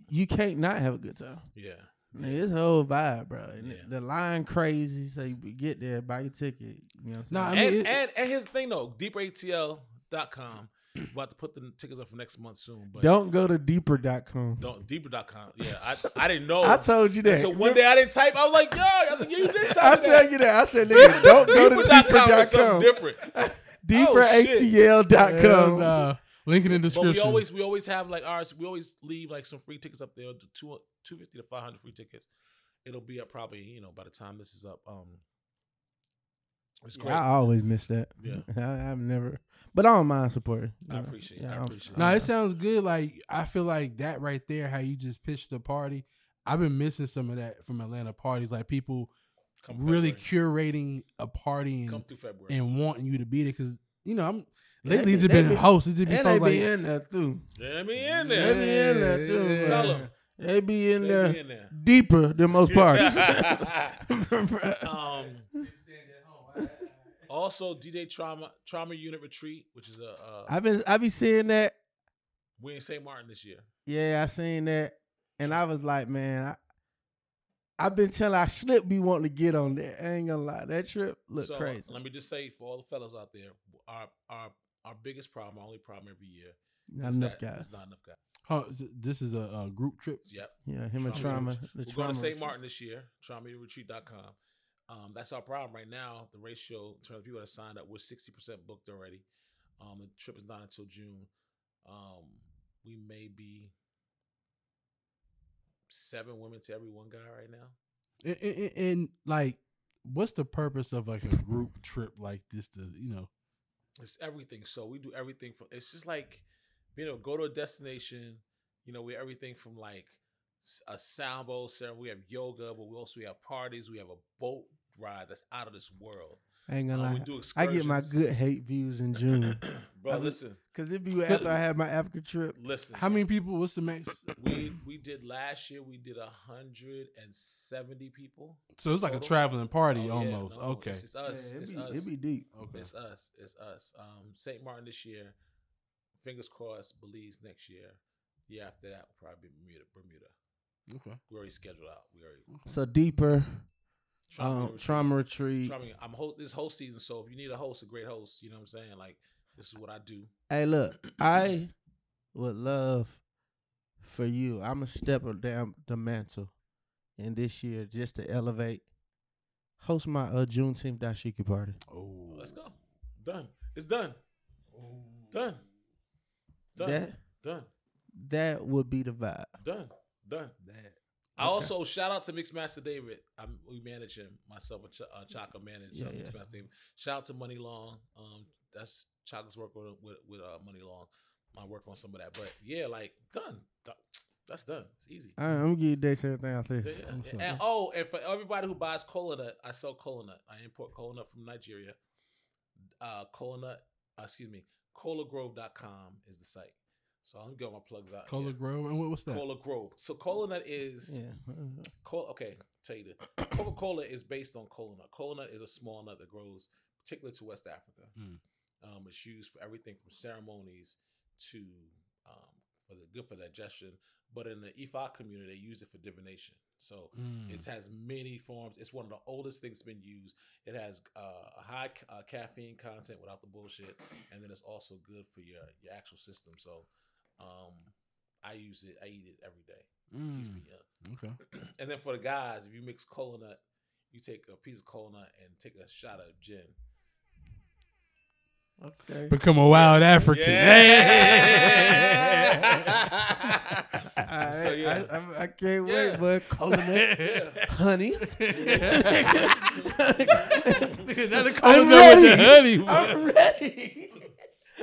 you can't not have a good time. Yeah. Man, it's a whole vibe, bro. And Yeah. The line crazy, so you get there, buy your ticket. You know what I'm Nah. I mean, and, it- and and here's the thing though, deepatl.com. about to put the tickets up for next month soon. But Don't go to deeper.com. don't deeper.com. Yeah, I, I didn't know. I told you that. So one day I didn't type. I was like, yo, I think you did I type tell you that. I said, nigga, don't go to Deeper.com is something deeper.com. different. Deeperatl.com. And, link in the description. But description. we always we always have like ours. We always leave like some free tickets up there. Two two fifty to five hundred free tickets. It'll be up probably you know by the time this is up. Um, it's great. I always miss that. Yeah. I, I've never, but I don't mind supporting. I know. appreciate. Yeah, I don't- appreciate. No, it. it sounds good. Like I feel like that right there, how you just pitched the party. I've been missing some of that from Atlanta parties, like people Come really February. curating a party come and, through February. and wanting you to be there. Because you know, I'm lately be- it's they been be- hosts. It's been And they folks like be in there too. They be in Let there. me in there too. Yeah. Tell 'em. They be in Let there me in there. deeper than most parties. um, also, DJ Trauma Trauma Unit Retreat, which is a uh, I've been I be seeing that. we in St. Martin this year. Yeah, I seen that, and I was like, man, I, I've been telling I should be wanting to get on there. I ain't gonna lie, that trip look so crazy. let me just say for all the fellas out there, our our our biggest problem, our only problem every year, Not is enough that guys. It's not enough guys. Oh, is it- this is a, a group trip. Yep. Yeah, him and Trauma trauma. The We're going to St. retreat. Martin this year, traumaretreat.com. Um, that's our problem right now. The ratio in terms of people that signed up, we're 60% booked already. Um, the trip is not until June. Um, we may be seven women to every one guy right now. And, and, and, like, what's the purpose of like a group trip like this? To you know, It's everything. So we do everything from. It's just like, you know, go to a destination. You know, we everything from like a sound bowl ceremony. We have yoga, but we also we have parties. We have a boat ride that's out of this world. I ain't gonna Um, lie. we do I get my good hate views in June. Bro, I listen, Cause it be after I had my Africa trip. listen. how many people? What's the max? we we did last year? We did hundred and seventy people. So it's like a traveling party Oh, yeah, almost. no, okay, it's, it's us. Yeah, it it's be, us. it be deep. okay. It's us. It's us. Um, St. Martin this year. Fingers crossed. Belize next year. Year after that will probably be Bermuda. Bermuda. Okay. We already scheduled out. We already So deeper, trauma um, retreat. trauma retreat. Trauma- I'm host this host season, so if you need a host, a great host, you know what I'm saying? Like this is what I do. Hey, look, I would love for you. I'm gonna step up down the mantle in this year just to elevate. Host my uh, Juneteenth dashiki party. Oh, Let's go. Done. It's done. Done. Done. That Done. that would be the vibe. Done. Done. that. I also shout out to Mixmaster David. I'm, we manage him. Myself and Ch- uh, Chaka manage Yeah, uh, yeah. Mixmaster David. Shout out to Money Long. Um, that's Chaka's work with with, with uh, Money Long. My work on some of that, but yeah, like done. Done. That's done. It's easy. All right, I'm gonna give you dates and everything after Yeah, yeah. And, and- oh, and for everybody who buys cola nut, I sell cola nut. I import cola nut from Nigeria. Uh, cola nut, uh, excuse me, colagrove.com is the site. So I'm gonna get my plugs out. Cola. Grove. And what, what's that? Cola Grove. So cola nut is Yeah. Cola, okay, tell you this. Coca Cola is based on cola nut. Cola nut is a small nut that grows particularly to West Africa. Mm. Um, it's used for everything from ceremonies to um, for the good for digestion. But in the Ifa community, they use it for divination. So Mm. it has many forms. It's one of the oldest things that's been used. It has uh, a high ca- uh, caffeine content without the bullshit, and then it's also good for your your actual system. So um, I use it. I eat it every day. Keeps Mm. me young. Okay. And then for the guys, if you mix cola nut, you take a piece of cola nut and take a shot of gin. Okay. Become a wild African. I, so yeah, I, I, I can't Yeah. wait, but coconut, honey. Now the cola I'm nut with the ready. honey. I'm ready.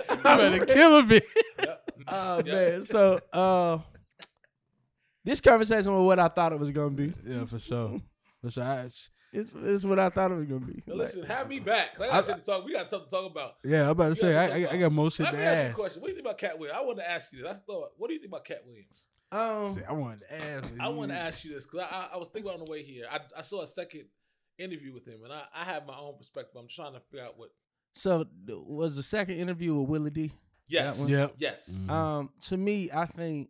You better kill a bit. Yep. Oh Yep. man, so uh, this conversation was what I thought it was gonna be. Yeah, for sure. For sure. I- It's, it's what I thought it was gonna be. Now Like, listen, have me back. 'cause I got shit to talk. We got something to talk about. yeah, I'm about to You say, got I, something I, I got more shit Let to me ask you a question. What do you think about Katt Williams? I want to ask you this. I thought. What do you think about Katt Williams? um, See, I wanted to ask. I want to ask you this because I, I, I was thinking about on the way here. I, I saw a second interview with him, and I, I have my own perspective. I'm trying to figure out what. so was the second interview with Willie D? Yes. one? Yep. Yes. Mhm. Um, to me, I think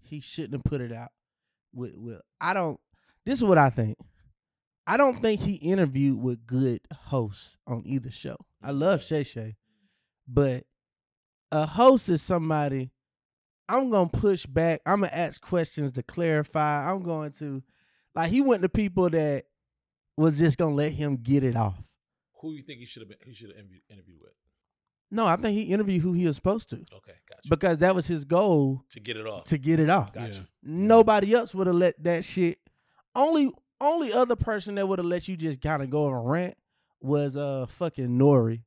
he shouldn't have put it out. With, with I don't. This is what I think. I don't think he interviewed with good hosts on either show. I love Shay Shay, but A host is somebody. I'm gonna push back. I'm gonna ask questions to clarify. I'm going to, like, he went to people that was just gonna let him get it off. Who you think he should have been? He should have interviewed, interviewed with. No, I think he interviewed who he was supposed to Okay, gotcha. because that was his goal to get it off. to get it off. Gotcha. Yeah. Nobody else would have let that shit. Only only other person that would have let you just kind of go on a rant was uh fucking N.O.R.E.,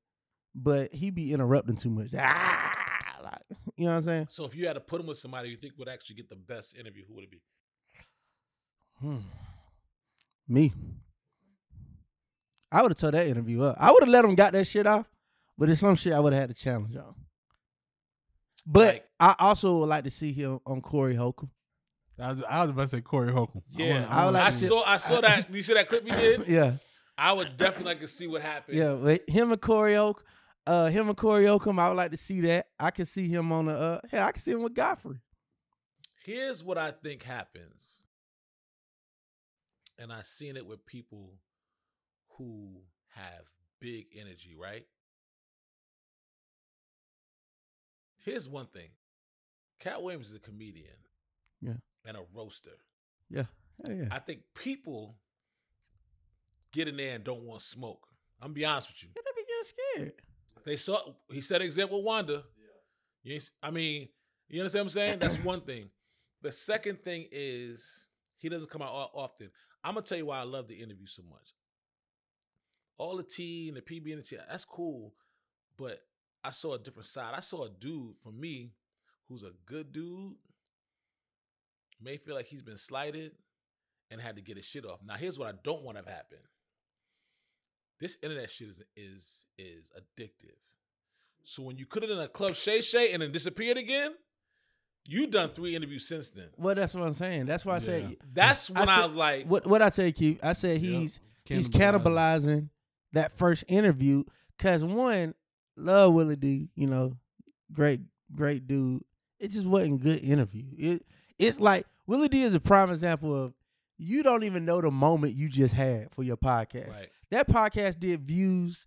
but he be interrupting too much. Ah, like, you know what I'm saying? So if you had to put him with somebody you think would actually get the best interview, who would it be? Hmm. Me. I would have told that interview up. I would have let him got that shit off, but it's some shit I would have had to challenge on. But Like- I also would like to see him on Corey Holcomb. I was, I was about to say Corey Holcomb. Yeah, I would I, like to see- saw. I saw that. You see that clip he did? Yeah. I would definitely like to see what happened. Yeah, but him and Corey Oak, uh, him and Corey Holcomb, I would like to see that. I could see him on the uh, hell, I can see him with Godfrey. Here's what I think happens, and I've seen it with people who have big energy. Right? Here's one thing: Katt Williams is a comedian, Yeah. and a roaster. Yeah, yeah, yeah. I think people get in there and don't want smoke. I'm gonna be honest with you. Yeah, they be getting scared. They saw he set an example with Wanda. Yeah. You I mean, you understand what I'm saying? That's one thing. The second thing is he doesn't come out often. I'm gonna tell you why I love the interview so much. All the tea and the PB and the tea, that's cool, but I saw a different side. I saw a dude for me who's a good dude, may feel like he's been slighted and had to get his shit off. Now, here's what I don't want to have happen. This internet shit is is is addictive. So when you could have done a club Shay Shay and then disappeared again, you done three interviews since then. Well, that's what I'm saying. That's why I said That's when I, said- was like, what what I tell you, Keith. I said he's he's cannibalizing that first interview because one, love Willie D, you know, great great dude. It just wasn't good interview. It it's like Willie D is a prime example of you don't even know the moment you just had for your podcast. right, That podcast did views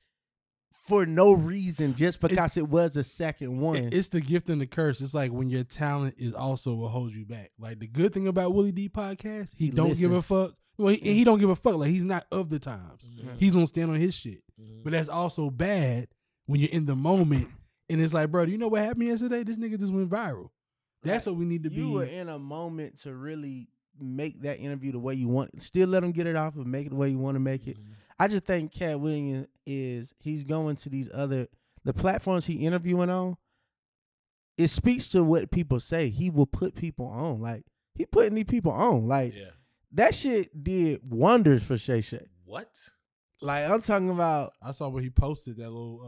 for no reason, just because it, was the second one. It- It's the gift and the curse. It's like when your talent is also what holds you back. Like the good thing about Willie D podcast, he, He don't give a fuck. Well, he, he don't give a fuck. Like he's not of the times. Mhm. He's gonna stand on his shit. Mhm. But that's also bad when you're in the moment and it's like, bro, do you know what happened yesterday? This nigga just went viral. That's Like, what we need to you be. were in a moment to really make that interview the way you want. Still let him get it off and make it the way you want to make it. Mhm. I just think Katt Williams is he's going to these other the platforms he interviewing on. It speaks to what people say. He will put people on. Like he putting these people on. Like yeah. that shit did wonders for Shay Shay. What? Like I'm talking about I saw where he posted that little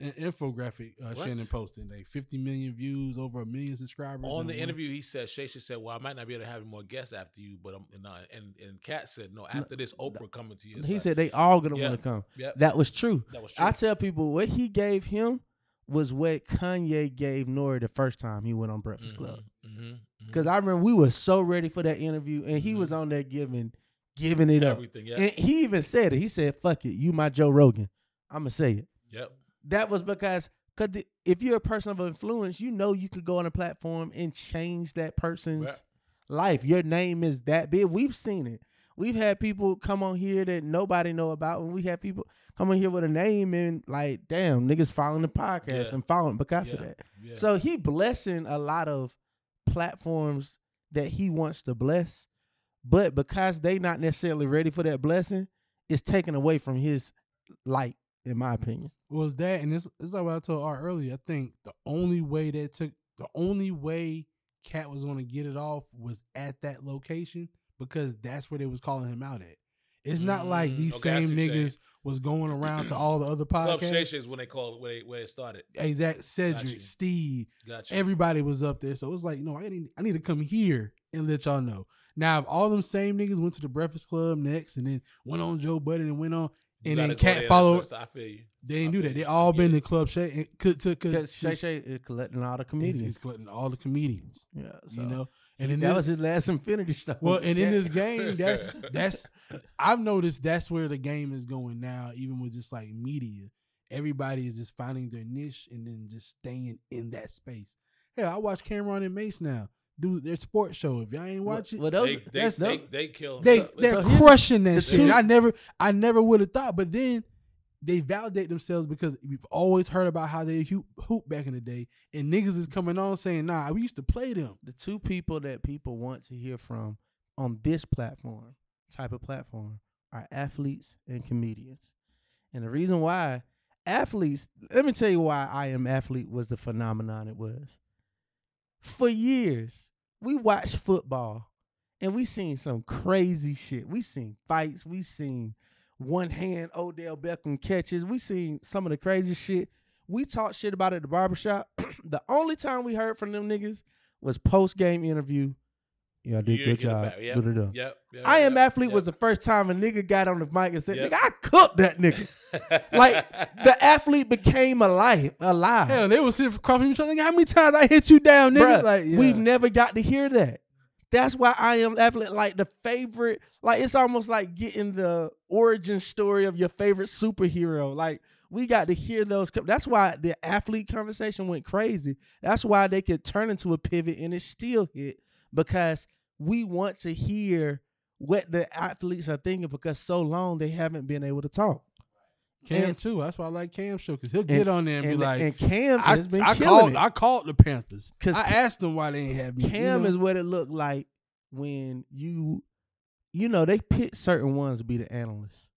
uh, infographic uh, What? Shannon posted. Like 50 million views, over a million subscribers. On in the one- interview, he said, Shay Shay said, "Well, I might not be able to have more guests after you, but I'm no." And and Katt said, "No, after this, Oprah coming to you." he said they all gonna Yeah. want to come. "Yep, That was true. that was true." I tell people what he gave him was what Kanye gave N.O.R.E. the first time he went on Breakfast Club. Mhm, mhm, mhm. Because I remember we were so ready for that interview, and he was Mhm. on there giving giving it up. yeah, And he even said it. He said, "Fuck it, you my Joe Rogan." I'm gonna say it. yep, That was because because if you're a person of influence, you know you could go on a platform and change that person's Right. life. Your name is that big. We've seen it. We've had people come on here that nobody know about, and we have people come on here with a name and like, damn, niggas following the podcast Yeah. and following because of that. yeah. So he blessing a lot of platforms that he wants to bless, but because they not necessarily ready for that blessing, it's taken away from his light, in my opinion. was that, and it's, it's like what I told Art earlier. I think the only way that took, the only way Katt was going to get it off was at that location because that's where they was calling him out at. It's not like Mm, these okay, same what you're saying. niggas was going around to all the other Club podcasts. Shay is when they call it where, they, where it started. Exact Cedric, Gotcha. Steve, Gotcha. everybody was up there. So it was like, you know, I need I need to come here and let y'all know. Now, if all them same niggas went to the Breakfast Club next and then went on Joe Budden and went on, You and then gotta go Katt there and followed, I feel you. they didn't I do that. They all been get to Club Shay and could to Because because Shay Shay is collecting all the comedians. he's collecting all the comedians. yeah, so You know, and in that this, was his last Infinity Stone. well, and in this game, that's that's I've noticed that's where the game is going now, even with just like media. everybody is just finding their niche and then just staying in that space. Hell, I watch Cam'ron and Mase now do their sports show. If y'all ain't watching, Well, those, They, they, that's- they, they kill. they so- they're listen, here's the- crushing that the shit. two- I never I never would have thought, but then they validate themselves because we've always heard about how they hoop, hoop back in the day, and niggas is coming on saying, "Nah, we used to play them." the two people that people want to hear from on this platform, type of platform, are athletes and comedians. And the reason why athletes, let me tell you why I am athlete was the phenomenon it was. For years, we watched football and we seen some crazy shit. We seen fights, we seen one hand Odell Beckham catches, we seen some of the crazy shit. We talked shit about it at the barbershop. the only time we heard from them niggas was post game interview. Yeah, I did you good job. Yep, Good job. Yep, yep, I am yep, athlete yep. was the first time a nigga got on the mic and said, Yep. "Nigga, I cooked that nigga." like the athlete became alive. Alive. Hell, they was sitting across from each other. How many times I hit you down, nigga? Bruh, like yeah. we've never got to hear that. That's why I am athlete. Like the favorite, like it's almost like getting the origin story of your favorite superhero. Like we got to hear those. That's why the athlete conversation went crazy. That's why they could turn into a pivot and it still hit because we want to hear what the athletes are thinking because so long they haven't been able to talk. Cam and- too. That's why I like Cam show because he'll get on there and, And, be like, and Cam I, has been I killing called it. I called the Panthers 'Cause I asked them why they ain't have me. you Cam know? is what it looked like when you, you know, they pick certain ones to be the analysts.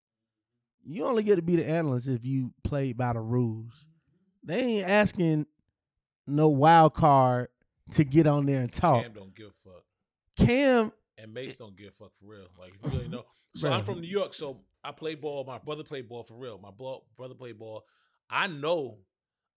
You only get to be the analyst if you play by the rules. They ain't asking no wild card to get on there and talk. Cam don't give a fuck, Cam, and Mase don't give a fuck for real. Like if you really know. So I'm from New York, so I play ball. My brother played ball for real. My ball, brother played ball. I know.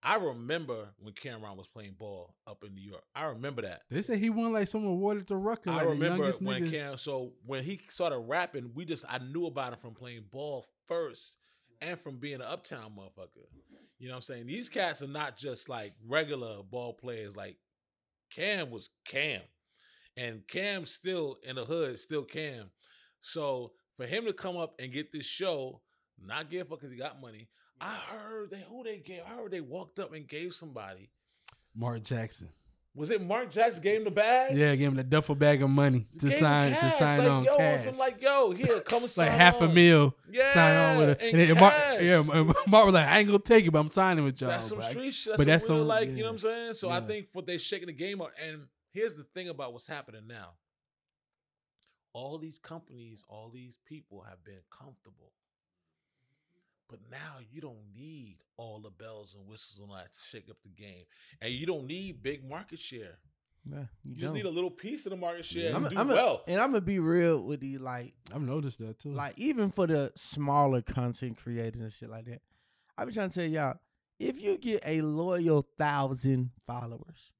I remember when Cam'ron was playing ball up in New York. I remember that. They say he won like some award at the Rucker. Like I remember when nigga. Cam. So when he started rapping, we just I knew about him from playing ball first, and from being an uptown motherfucker. You know what I'm saying? These cats are not just like regular ball players. Like Cam was Cam, and Cam still in the hood, still Cam. So for him to come up and get this show, not give a fuck because he got money. I heard they who they gave. I heard they walked up and gave somebody. Mark Jackson. Was it Mark Jackson gave him the bag? Yeah, gave him a duffel bag of money to Gave sign to sign like, on yo, cash. Some like yo, here, come and like sign half a on. meal. Yeah, sign on with it. and And, then Mark, yeah, Mark was like, I ain't gonna take it, but I'm signing with y'all. That's some bro. street shit. That's but some that's real, some- like, you know what I'm saying? So I think what they shaking the game up. And here's the thing about what's happening now. All these companies, all these people have been comfortable. But now you don't need all the bells and whistles and all that to shake up the game. And you don't need big market share. nah, You, you just need a little piece of the market share I'm and a- do I'm a- well. and I'm gonna be real with the like I've noticed that too. like even for the smaller content creators and shit like that. I've been trying to tell y'all, if you get a loyal thousand followers,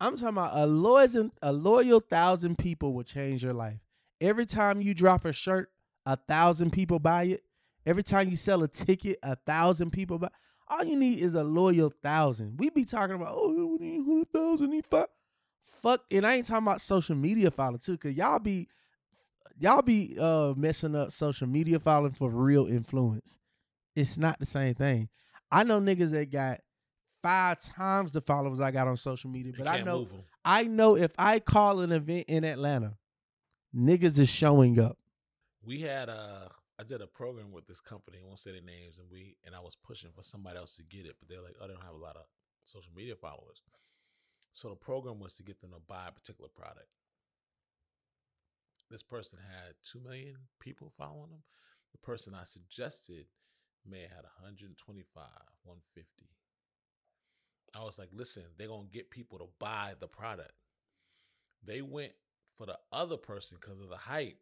I'm talking about a loyal a loyal thousand people will change your life. Every time you drop a shirt, a thousand people buy it. Every time you sell a ticket, a thousand people buy. All you need is a loyal thousand. We be talking about oh, we need hundred thousand, need five. Fuck, and I ain't talking about social media following too, cause y'all be y'all be uh messing up social media following for real influence. It's not the same thing. I know niggas that got five times the followers I got on social media, but I know. I know if I call an event in Atlanta, niggas is showing up. we had uh I did a program with this company, I won't say their names, and we and I was pushing for somebody else to get it, but they're like, oh, they don't have a lot of social media followers. So the program was to get them to buy a particular product. This person had two million people following them. The person I suggested may have had 125, 150. I was like, listen, they're gonna get people to buy the product. They went for the other person because of the hype.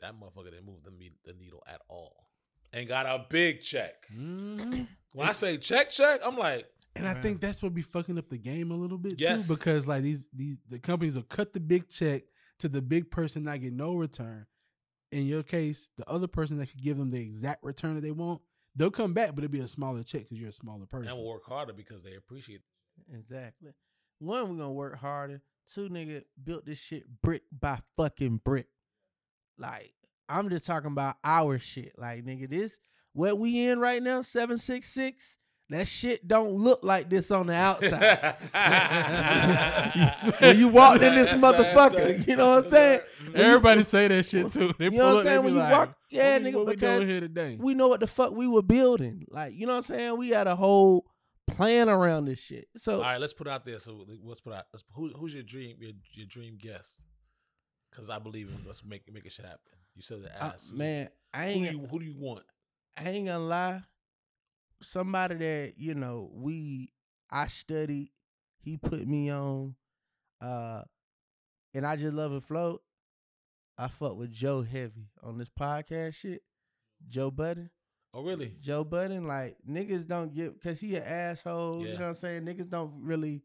That motherfucker didn't move the, me- the needle at all. And got a big check. Mhm. When I say check, check, I'm like, And I Man. think that's what be fucking up the game a little bit Yes. too, because like these these the companies will cut the big check to the big person not get no return. In your case, the other person that could give them the exact return that they want, they'll come back, but it'll be a smaller check because you're a smaller person. and will work harder because they appreciate Exactly. One, we gonna work harder. Two, nigga built this shit brick by fucking brick. Like, I'm just talking about our shit. Like, nigga, this what we in right now, 766, that shit don't look like this on the outside. when you walked in this That's right, motherfucker, right. you know what I'm saying? Everybody say that shit too. They You know what I'm saying? When you like, walk, yeah, what we- nigga, what we because doing here today? we know what the fuck we were building. Like, you know what I'm saying? We had a whole plan around this shit. So All right, let's put out there. So let's put out. Let's, who, who's your dream? Your, your dream guest? Because I believe in let's make make it shit happen. You said the uh, ass. man, I who ain't do you who do you want? I ain't gonna lie. Somebody that, you know, we I studied, he put me on, uh, and I just love it float. I fuck with Joe Heavy on this podcast shit. Joe Budden. Oh really? Joe Budden, like niggas don't give cause he an asshole. You know what I'm saying? Niggas don't really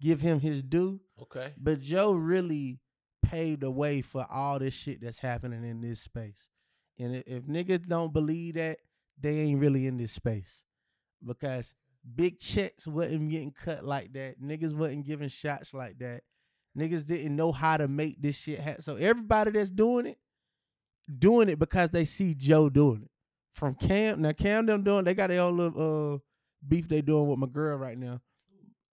give him his due. Okay. But Joe really paved the way for all this shit that's happening in this space. And if niggas don't believe that, they ain't really in this space. Because big checks wasn't getting cut like that. Niggas wasn't giving shots like that. Niggas didn't know how to make this shit happen. So everybody that's doing it, doing it because they see Joe doing it. From Cam, now Cam them doing, they got their own little uh beef they doing with my girl right now.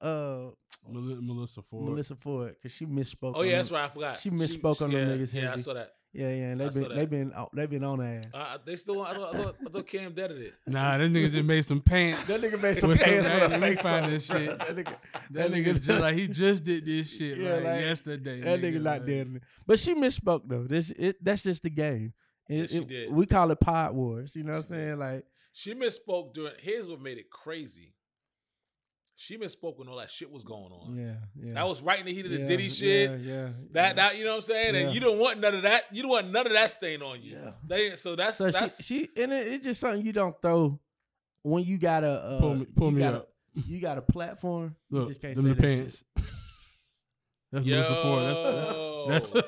Uh Melissa Ford. Melissa Ford, cause she misspoke. Oh on yeah, them. that's right. I forgot. She misspoke on them yeah, niggas Yeah, I saw that. Yeah, yeah, they've been they've been oh, they've been on ass. Uh, they still. I thought, I thought, I thought Cam deaded it. Nah, that nigga just made some pants. That nigga made some With pants with a face find this shit. That nigga, That nigga just like he just did this shit Yeah, like, like, yesterday. that nigga not like. dead. But she misspoke though. This it, that's just the game. It- Yeah, she it- did. We call it pod wars. You know what I'm She did. saying? Like She misspoke during. Here's what made it crazy. She misspoke when all that shit was going on. yeah, yeah. That was right in the heat of the yeah, Diddy shit. Yeah, yeah. That yeah. that you know what I'm saying, Yeah. and you don't want none of that. You don't want none of that stain on you. Yeah. They so that's So that's she, she and it, it's just something you don't throw when you got a uh, Pull me- pull you me got a- up. you got a platform. you just can't them say the that shit. pants. That's Melissa support. That's that's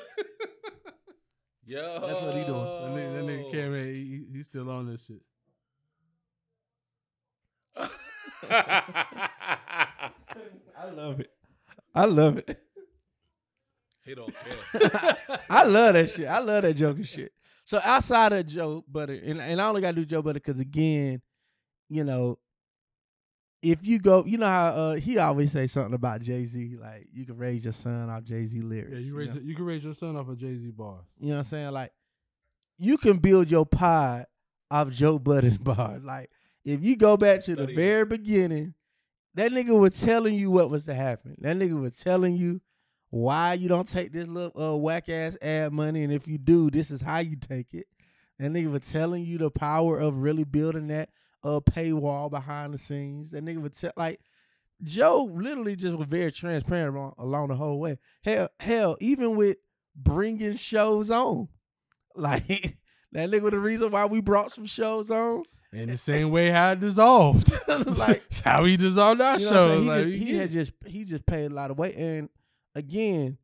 yo. That's what he doing. that nigga, that nigga Cam, he, he- he's still on this shit. I love it. I love it. he don't care. I love that shit. I love that Joker shit. So outside of Joe Budden, and, and I only got to do Joe Budden because again, you know, if you go, you know how uh, he always say something about Jay Z, like you can raise your son off Jay Z lyrics. Yeah, you you raise know? you can raise your son off of Jay Z bars. You know what I'm saying? Like, you can build your pod off Joe Budden bars. Like, if you go back to the Study it. very beginning, that nigga was telling you what was to happen. That nigga was telling you why you don't take this little uh, whack ass ad money, and if you do, this is how you take it. That nigga was telling you the power of really building that uh paywall behind the scenes. That nigga tell like Joe literally just was very transparent along, along the whole way. Hell, hell, even with bringing shows on, like that nigga the reason why we brought some shows on. And the same way how it dissolved. Like- It's how he dissolved our You know what I'm shows. saying? Like, he just, he yeah. had just he just paid a lot of weight. And again,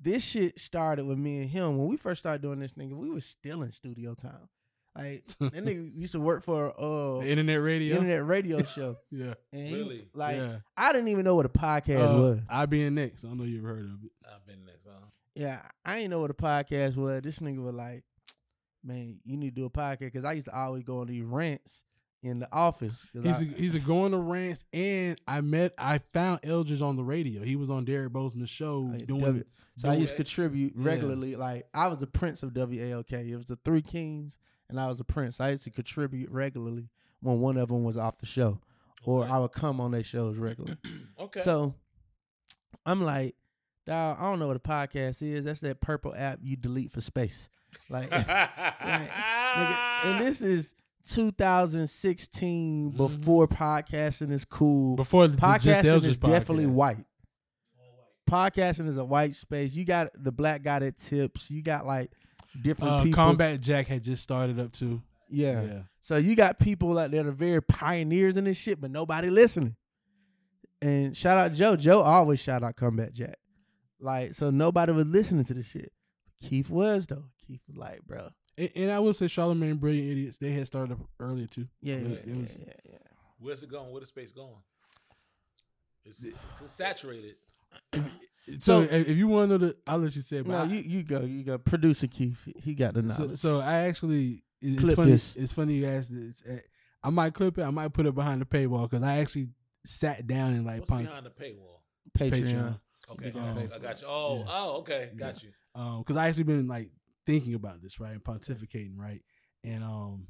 this shit started with me and him when we first started doing this. Nigga, we was still in studio time. Like that nigga used to work for uh The internet radio. internet radio show. Yeah. And he- Really? like yeah. I didn't even know what a podcast Uh, was. I being next. I don't know you've heard of it. I've been next, huh? Yeah, I didn't know what a podcast was. This nigga was like, man, you need to do a podcast because I used to always go on these rants in the office. He's I- a, he's a going to rants, and I met I found Eldredge on the radio. He was on Derek Bozeman's show Uh, doing. W- so I used to contribute Yeah. regularly. Like I was the prince of WALK. It was the Three Kings, and I was the prince. I used to contribute regularly when one of them was off the show, or Okay. I would come on their shows regularly. Okay. So I'm like, dog, I don't know what a podcast is. That's that purple app you delete for space. Like, nigga, and this is 2016 before podcasting is cool. Before the, the Just podcasting Eldredge is definitely podcast. white. Podcasting is a white space. You got the black guy that tips. You got like different Uh, people. Combat Jack had just started up too. Yeah. yeah. So you got people like that are very pioneers in this shit, but nobody listening. And shout out Joe. Joe always shout out Combat Jack. Like, so nobody was listening to this shit. Keith was though. Keith was like, bro. And, and I will say, Charlemagne Brilliant Idiots, they had started up earlier too. Yeah, It yeah, was- yeah, it was- yeah, yeah. Where's it going? Where's the space going? It's, it's saturated. So, So- if you want to know the, I'll let you say. it, No, I- you you go. You go. Producer Keith. He got the so, knowledge. so I actually, it's Clip funny. this. It's funny you asked this. Uh, I might clip it. I might put it behind the paywall because I actually sat down and like What's pon- behind the paywall? Patreon. Patreon. Okay, Yeah. got you. I got you. Oh, Yeah. oh, okay, got you. um because I actually been like thinking about this right and pontificating right and um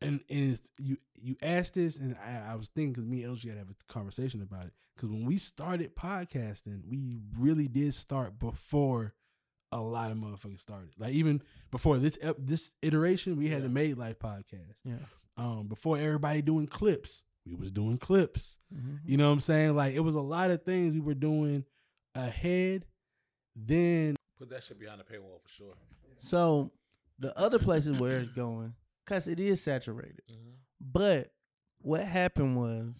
and and it's, you you asked this and I, I was thinking because me and LG had to have a conversation about it because when we started podcasting we really did start before a lot of motherfuckers started like even before this this iteration we had Yeah. the Made Life podcast Yeah. um before everybody doing clips we was doing clips Mhm. you know what I'm saying like it was a lot of things we were doing ahead then Put that shit behind the paywall for sure. So the other places where it's going, cause it is saturated. But what happened was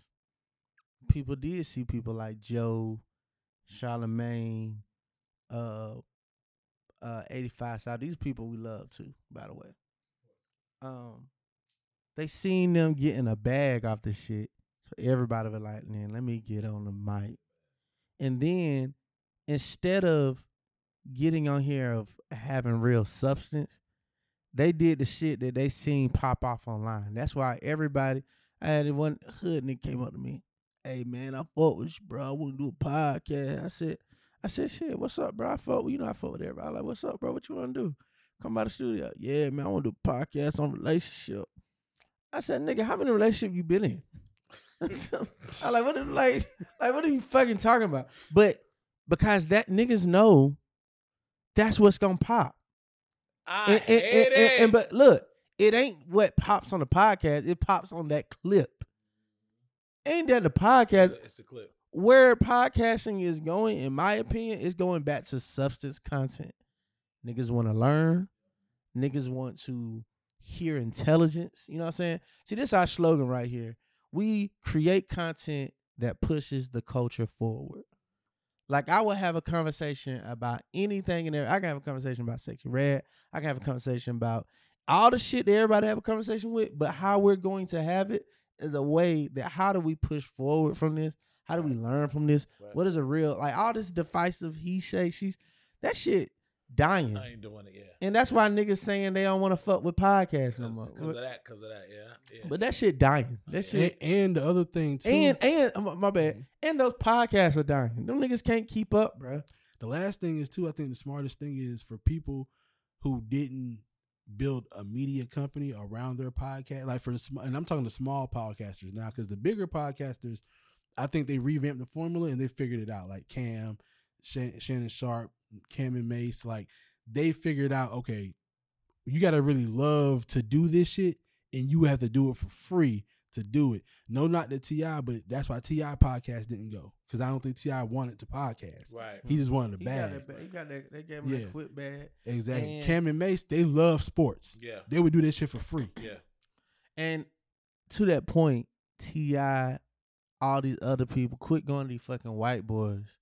people did see people like Joe, Charlemagne, uh uh 85 South. These people we love too, by the way. Um they seen them getting a bag off the shit. So everybody was like, man, let me get on the mic. And then instead of getting on here of having real substance, they did the shit that they seen pop off online. That's why everybody I had one hood nigga came up to me. Hey man, I fought with you, bro. I want to do a podcast. I said, I said, shit, what's up, bro? I fought with you know I fought with everybody. Like, what's up, bro? What you wanna do? Come by the studio. Yeah, man, I wanna do a podcast on relationship. I said, nigga, how many relationships you been in? I like, what is like, like what are you fucking talking about? But because that niggas know that's what's gonna pop. I And, hate and- and- it. and- but look, it ain't what pops on the podcast. It pops on that clip. Ain't that the podcast? it's the clip. Where podcasting is going, in my opinion, is going back to substance content. Niggas want to learn. Niggas want to hear intelligence. You know what I'm saying? See, this is our slogan right here. We create content that pushes the culture forward. Like I would have a conversation about anything and there. I can have a conversation about sexual red. I can have a conversation about all the shit that everybody have a conversation with. But how we're going to have it is a way that how do we push forward from this? How do we learn from this? What is a real like all this divisive he say she's that shit dying. I ain't doing it. Yeah. And that's why niggas saying they don't want to fuck with podcasts no more. Because more. of that. Because of that. Yeah. Yeah. But that shit dying. That shit and the other thing too and and my bad. Mm-hmm. And those podcasts are dying. Them niggas can't keep up, bro. The last thing is too. I think the smartest thing is for people who didn't build a media company around their podcast. Like for the sm- and I'm talking to small podcasters now because the bigger podcasters, I think they revamped the formula and they figured it out. Like Cam, Shan- Shannon Sharpe, Cam and Mase, like they figured out. Okay, you got to really love to do this shit, and you have to do it for free to do it. No, not the T.I., but that's why T.I. podcast didn't go because I don't think T.I. wanted to podcast. right. He just wanted a He bag. got that. He got that. They gave him Yeah. that quit bag. Exactly. And- Cam and Mase, they love sports. Yeah. They would do this shit for free. Yeah. And to that point, T.I., all these other people, quit going to these fucking white boys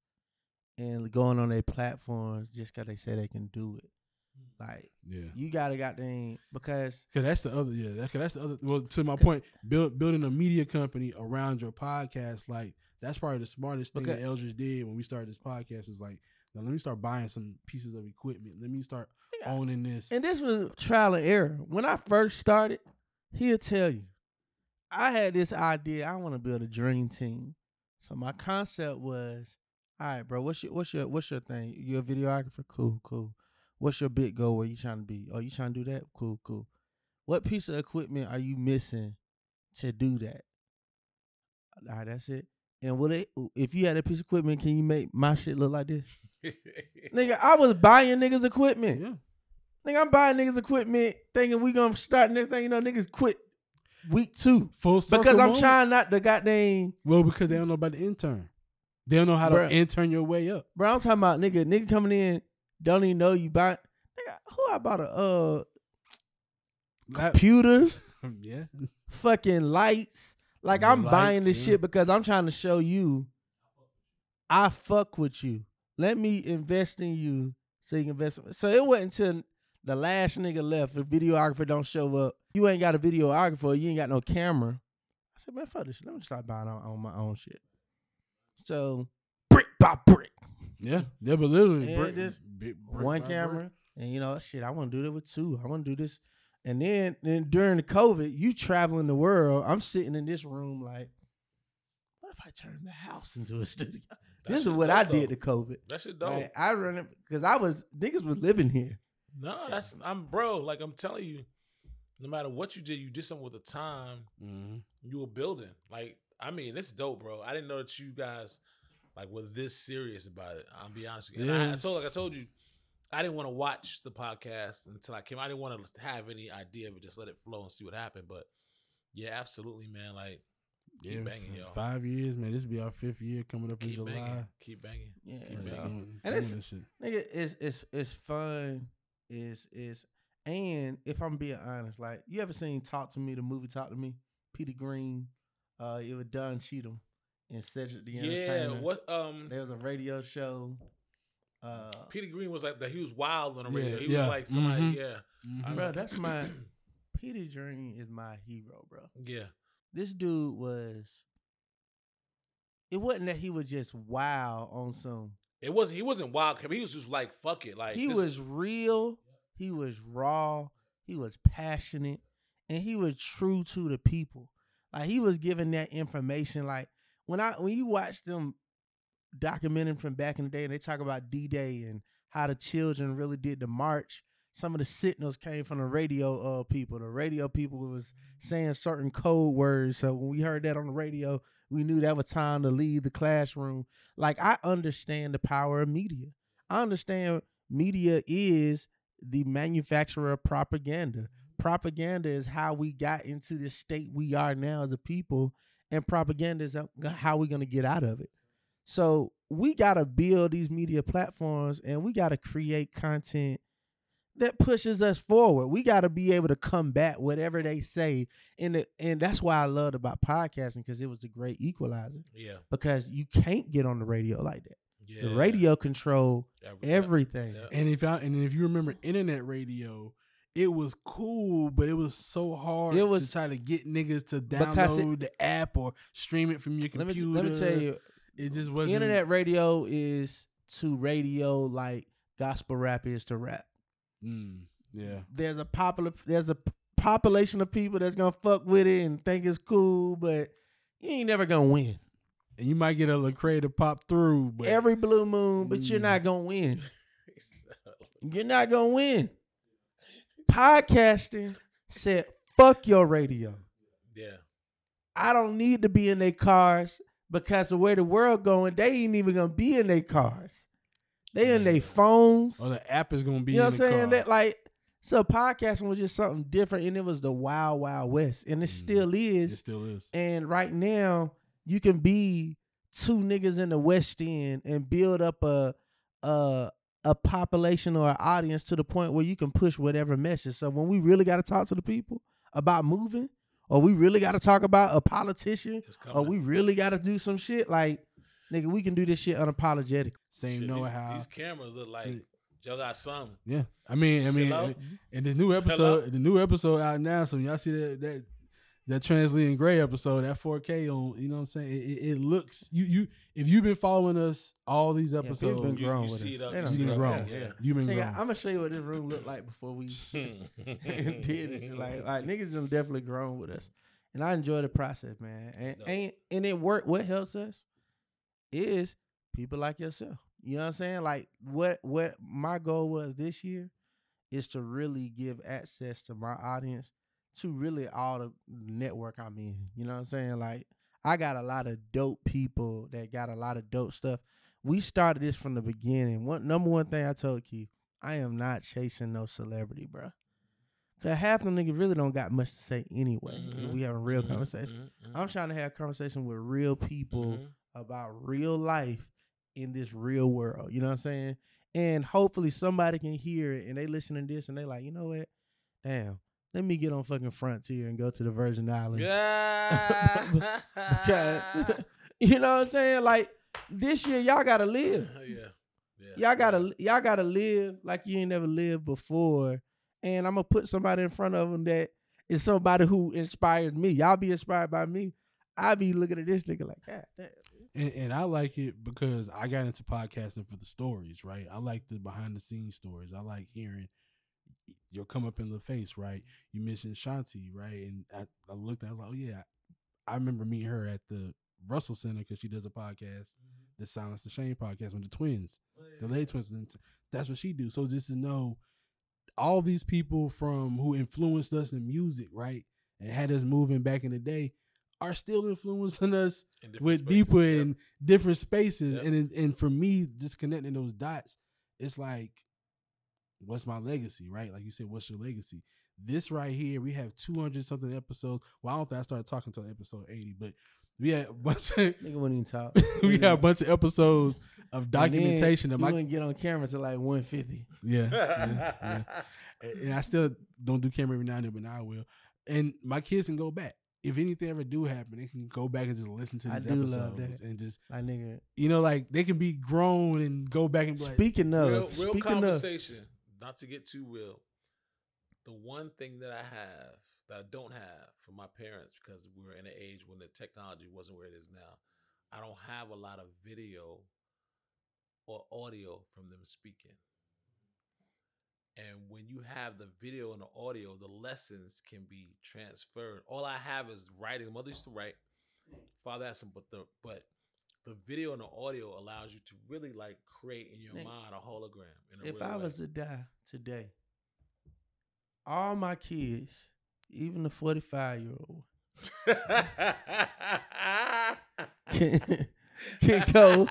and going on their platforms just because they say they can do it. Mm. Like Yeah. you gotta goddamn because Cause that's the other, yeah. That's, 'cause that's the other. Well, to my point, build building a media company around your podcast, like that's probably the smartest thing Okay. that Eldredge did when we started this podcast. Is like, now let me start buying some pieces of equipment. Let me start owning this. And this was trial and error. When I first started, he'll tell you, I had this idea. I want to build a dream team. So my concept was, all right, bro. What's your what's your what's your thing? You're a videographer. Cool, cool. What's your big goal? Where you trying to be? Oh, you trying to do that? Cool, cool. What piece of equipment are you missing to do that? All right, that's it. And will it? If you had a piece of equipment, can you make my shit look like this? Nigga, I was buying niggas equipment. yeah. Nigga, I'm buying niggas equipment thinking we gonna start next thing you know, niggas quit week two. Full circle Because I'm moment. trying not to goddamn Well, because they don't know about the intern. They don't know how to Bruh. intern your way up. bro, I'm talking about nigga, nigga coming in, don't even know you buy nigga, who I bought a uh computer, yeah. fucking lights. Like I'm buying this yeah. shit because I'm trying to show you I fuck with you. Let me invest in you so you can invest. So it wasn't until the last nigga left. the videographer don't show up, you ain't got a videographer. You ain't got no camera. I said, man, fuck this. shit. Let me start buying on, on my own shit. So brick by brick, Yeah. Yeah, but literally, Yeah, brick- just big brick one camera, brick. and you know, shit. I want to do that with two. I want to do this. And then, then during the COVID, you traveling the world. I'm sitting in this room like, what if I turn the house into a studio? That this is shit what I did though. to COVID. That shit dope. Like, I run it because I was niggas was living here. no, that's I'm bro. Like I'm telling you, no matter what you did, you did something with the time Mhm. you were building. Like I mean, it's dope, bro. I didn't know that you guys like were this serious about it. I'll be honest with you. And I, I told like I told you, I didn't want to watch the podcast until I came. I didn't want to have any idea, but just let it flow and see what happened. But yeah, absolutely, man. Like keep Yeah, banging, f- yo. Five years, man. This will be our fifth year coming up in July. banging, keep banging. Yeah, Keep banging. Doing- And it's- nigga, it's it's it's fun. Is is and if I'm being honest, like you ever seen Talk to Me, the movie Talk to Me, Petey Greene, uh, it was Don Cheadle and Cedric the Yeah, Entertainer. what um There was a radio show. Uh, Petey Greene was like that. He was wild on the radio. Yeah, he yeah. was like somebody. Mhm. Yeah, Mhm. bro, that's my Petey Greene is my hero, bro. yeah. This dude was. It wasn't that he was just wild on some. It wasn't. He wasn't wild. He was just like fuck it. Like he was real. He was raw. He was passionate, and he was true to the people. Like he was giving that information. Like when I when you watch them documenting from back in the day, and they talk about D Day and how the children really did the march. Some of the signals came from the radio uh, people. The radio people was saying certain code words. So when we heard that on the radio, we knew that was time to leave the classroom. Like I understand the power of media. I understand media is the manufacturer of propaganda. Propaganda is how we got into the state we are now as a people, and propaganda is uh, how we're gonna get out of it. So we gotta build these media platforms, and we gotta create content that pushes us forward. We gotta be able to combat whatever they say, and it, and that's why I loved about podcasting because it was the great equalizer. Yeah, Because you can't get on the radio like that. yeah. The radio control Every- everything. yeah. And if I and if you remember internet radio, it was cool, but it was so hard It to was- try to get niggas to Because it- download the app or stream it from your Let me computer. let me tell you, it just wasn't internet radio is to radio like gospel rap is to rap. Mm, yeah, There's a popular there's a population of people that's gonna fuck with it and think it's cool, but you ain't never gonna win. and you might get a Lecrae to pop through, but Every blue moon, but you're Mm. not gonna win. You're not gonna win. Podcasting said, fuck your radio. yeah, I don't need to be in their cars because the way the world going, they ain't even gonna be in their cars. They in their phones. or the app is gonna be. You know what I'm saying? car. That like so podcasting was just something different and it was the wild, wild west. And it Mhm. still it is. still is. And right now, you can be two niggas in the West End and build up a a a population or an audience to the point where you can push whatever message. So when we really got to talk to the people about moving, or we really got to talk about a politician, or we really got to do some shit like, nigga, we can do this shit unapologetic. Same Shit, know these, how. these cameras look like Shit. y'all got something. Yeah, I mean, I mean, Chill out. and- and this new episode, the new episode out now. So y'all see that that that Translate Gray episode, that 4K on, you know what I'm saying? It, it, it looks you you if you've been following us all these people episodes, been grown you with see us. it up. you you've been grown. Yeah. You've been Nigga, grown. I'm gonna show you what this room looked like before we did it. Like, like niggas done definitely grown with us, and I enjoy the process, man. And dope. ain't and it work. What helps us is people like yourself. You know what I'm saying? Like what what my goal was this year is to really give access to my audience to really all the network I'm in. You know what I'm saying? Like I got a lot of dope people that got a lot of dope stuff. We started this from the beginning. One number one thing I told Keith, I am not chasing no celebrity, bro. Cause half them niggas really don't got much to say anyway. Mhm. we having real Mhm, conversation. mhm, I'm trying to have a conversation with real people mhm. about real life in this real world. You know what I'm saying? And hopefully somebody can hear it and they listen to this and they like, you know what? Damn, let me get on fucking Frontier and go to the Virgin Islands. Yeah. Because you know what I'm saying? Like this year, y'all gotta live. Oh, yeah. Yeah. Y'all gotta y'all gotta live like you ain't never lived before. And I'm gonna put somebody in front of them that is somebody who inspires me. Y'all be inspired by me. I be looking at this nigga like, God damn. And, and I like it because I got into podcasting for the stories, right? I like the behind the scenes stories. I like hearing you'll come up in the face, right? You mentioned Shanti, right? And I, I looked at, I was like, oh yeah, I remember meeting her at the Russell Center because she does a podcast, mm-hmm. the Silence the Shame podcast with the twins, oh, the late twins. And that's what she do. So just to know all these people from who influenced us in music, right, and had us moving back in the day, are still influencing us In with spaces. deeper Yep. in different spaces. Yep. And and for me, just connecting those dots, it's like, what's my legacy, right? Like you said, what's your legacy? This right here, we have two hundred something episodes. Well, I don't think I started talking until episode eighty, but we had a bunch of Nigga wouldn't even talk. we got a bunch of episodes of documentation of You my wouldn't get on camera till like 150. yeah, yeah, yeah. And- and I still don't do camera every now and then, but now I will. And my kids can go back. If anything ever do happen, they can go back and just listen to I these do episodes love that. and just Like nigga. you know, like they can be grown and go back and be like, Speaking of, real, real speaking of, conversation. Not to get too real. The one thing that I have that I don't have from my parents because we were in an age when the technology wasn't where it is now. I don't have a lot of video or audio from them speaking. And when you have the video and the audio, the lessons can be transferred. All I have is writing. Mother used to write. Father asked him, but the but the video and the audio allows you to really like create in your mind a hologram. In a if I way. was to die today, all my kids, even the 45 year old, can, can go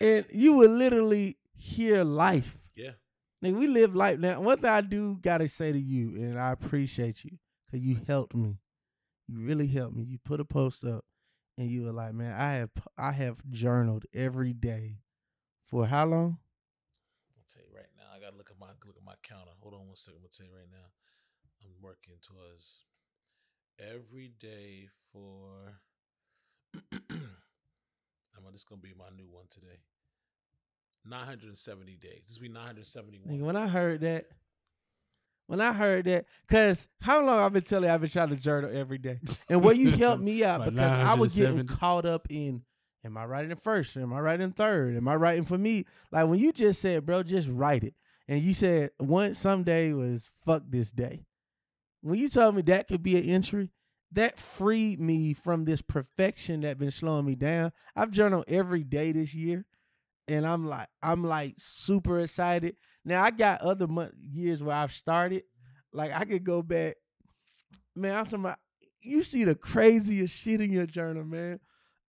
and you would literally hear life. yeah. Nigga, we live life now. One thing I do gotta say to you, and I appreciate you, cause you helped me. You really helped me. You put a post up, and you were like, "Man, I have I have journaled every day for how long? I'll tell you right now. I gotta look at my look at my counter. Hold on one second. I'm gonna tell you right now. I'm working towards every day for. I'm just gonna be my new one today. 970 days. This will be 971. When I heard that, when I heard that, cause how long I've been telling you I've been trying to journal every day, and where you helped me out because I was getting caught up in, am I writing first? Am I writing third? Am I writing for me? Like when you just said, bro, just write it, and you said one someday was fuck this day. When you told me that could be an entry, that freed me from this perfection that been slowing me down. I've journaled every day this year, and I'm like, I'm like super excited. Now I got other month years where I've started. Like I could go back. Man, I'm talking about you see the craziest shit in your journal, man.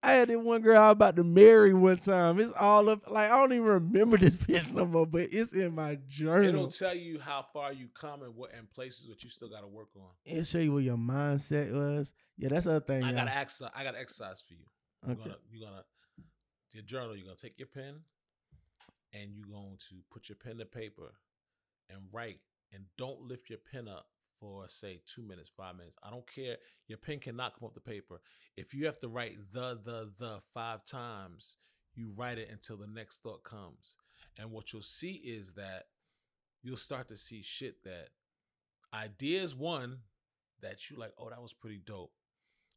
I had this one girl I was about to marry one time. It's all up like I don't even remember this bitch no more, but it's in my journal. It'll tell you how far you come and what and places that you still got to work on. It'll show you what your mindset was. Yeah, that's the other thing. I got exercise. I got exercise for you. You're Okay. gonna you're gonna your journal. You're gonna take your pen and you're going to put your pen to paper and write. And don't lift your pen up for say two minutes, five minutes. I don't care. Your pen cannot come off the paper. If you have to write the the the five times, you write it until the next thought comes. And what you'll see is that you'll start to see shit that ideas one that you like, oh, that was pretty dope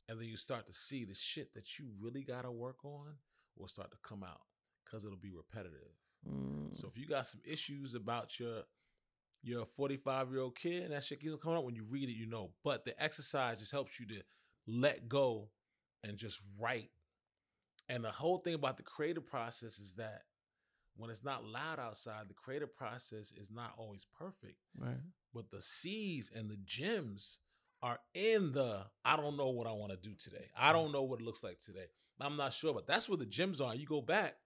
and then you start to see the shit that you really got to work on will start to come out because it'll be repetitive. Mm. So if you got some issues about your your 45 year old kid and that shit keeps coming up, when you read it, you know. But the exercise just helps you to let go and just write. And the whole thing about the creative process is that when it's not loud outside, the creative process is not always perfect right. but the seeds and the gems are in the I don't know what I want to do today. I don't know what it looks like today. I'm not sure, but that's where the gems are. You go back,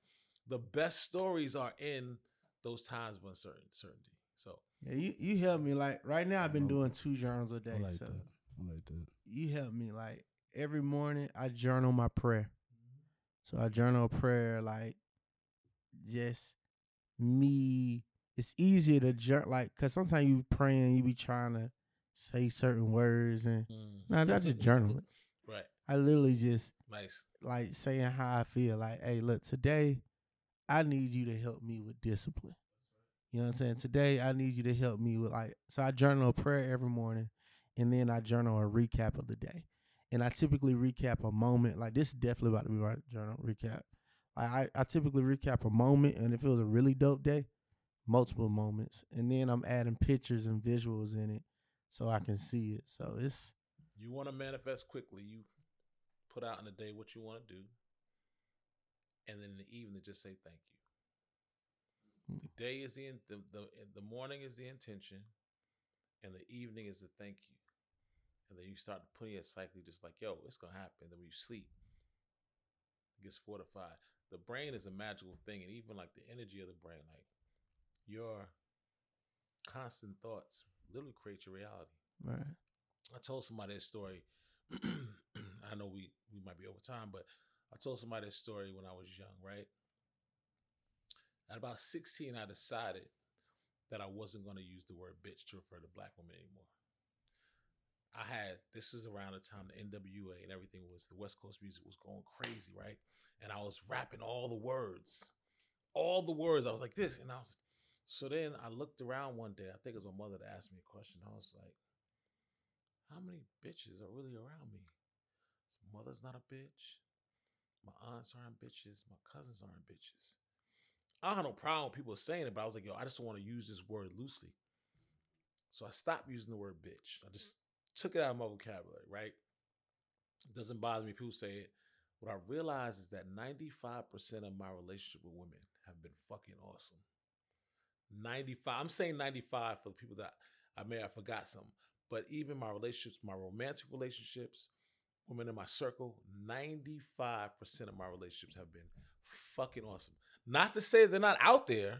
the best stories are in those times of uncertainty. So Yeah, you you helped me like right now. I've been Oh. doing two journals a day. I like so that. I like that. you help me like every morning. I journal my prayer. So I journal a prayer like just me. It's easier to journal like because sometimes you praying, you be trying to say certain words and mm. nah, I just journal it. Right. I literally just Nice. like saying how I feel. Like, hey, look, today I need you to help me with discipline. You know what I'm saying? Today I need you to help me with like so I journal a prayer every morning and then I journal a recap of the day. And I typically recap a moment. Like this is definitely about to be my journal recap. I, I typically recap a moment and if it was a really dope day, multiple moments, and then I'm adding pictures and visuals in it so I can see it. So it's You want to manifest quickly. You put out in the day what you want to do, and then in the evening, just say thank you. Mm. The day is the in- the the, the morning is the intention, and the evening is the thank you. And then you start putting it cyclically, just like yo, it's gonna happen. Then when you sleep, it gets fortified. The brain is a magical thing, and even like the energy of the brain, like your constant thoughts, literally create your reality. right. I told somebody this story. I know we we might be over time, but I told somebody this story when I was young, right? At about 16, I decided that I wasn't going to use the word bitch to refer to black women anymore. I had this is around the time the NWA and everything was the West Coast music was going crazy, right? And I was rapping all the words, all the words. I was like this, and I was. So then I looked around one day. I think it was my mother that asked me a question. I was like, how many bitches are really around me? His mother's not a bitch. My aunts aren't bitches. My cousins aren't bitches. I have no problem with people saying it, but I was like, yo, I just don't want to use this word loosely. So I stopped using the word bitch. I just took it out of my vocabulary, right? It doesn't bother me. People say it. What I realized is that 95% of my relationship with women have been fucking awesome. 95. I'm saying 95 for the people that I may have forgot some, But even my relationships, my romantic relationships, women in my circle, 95% of my relationships have been fucking awesome. Not to say they're not out there,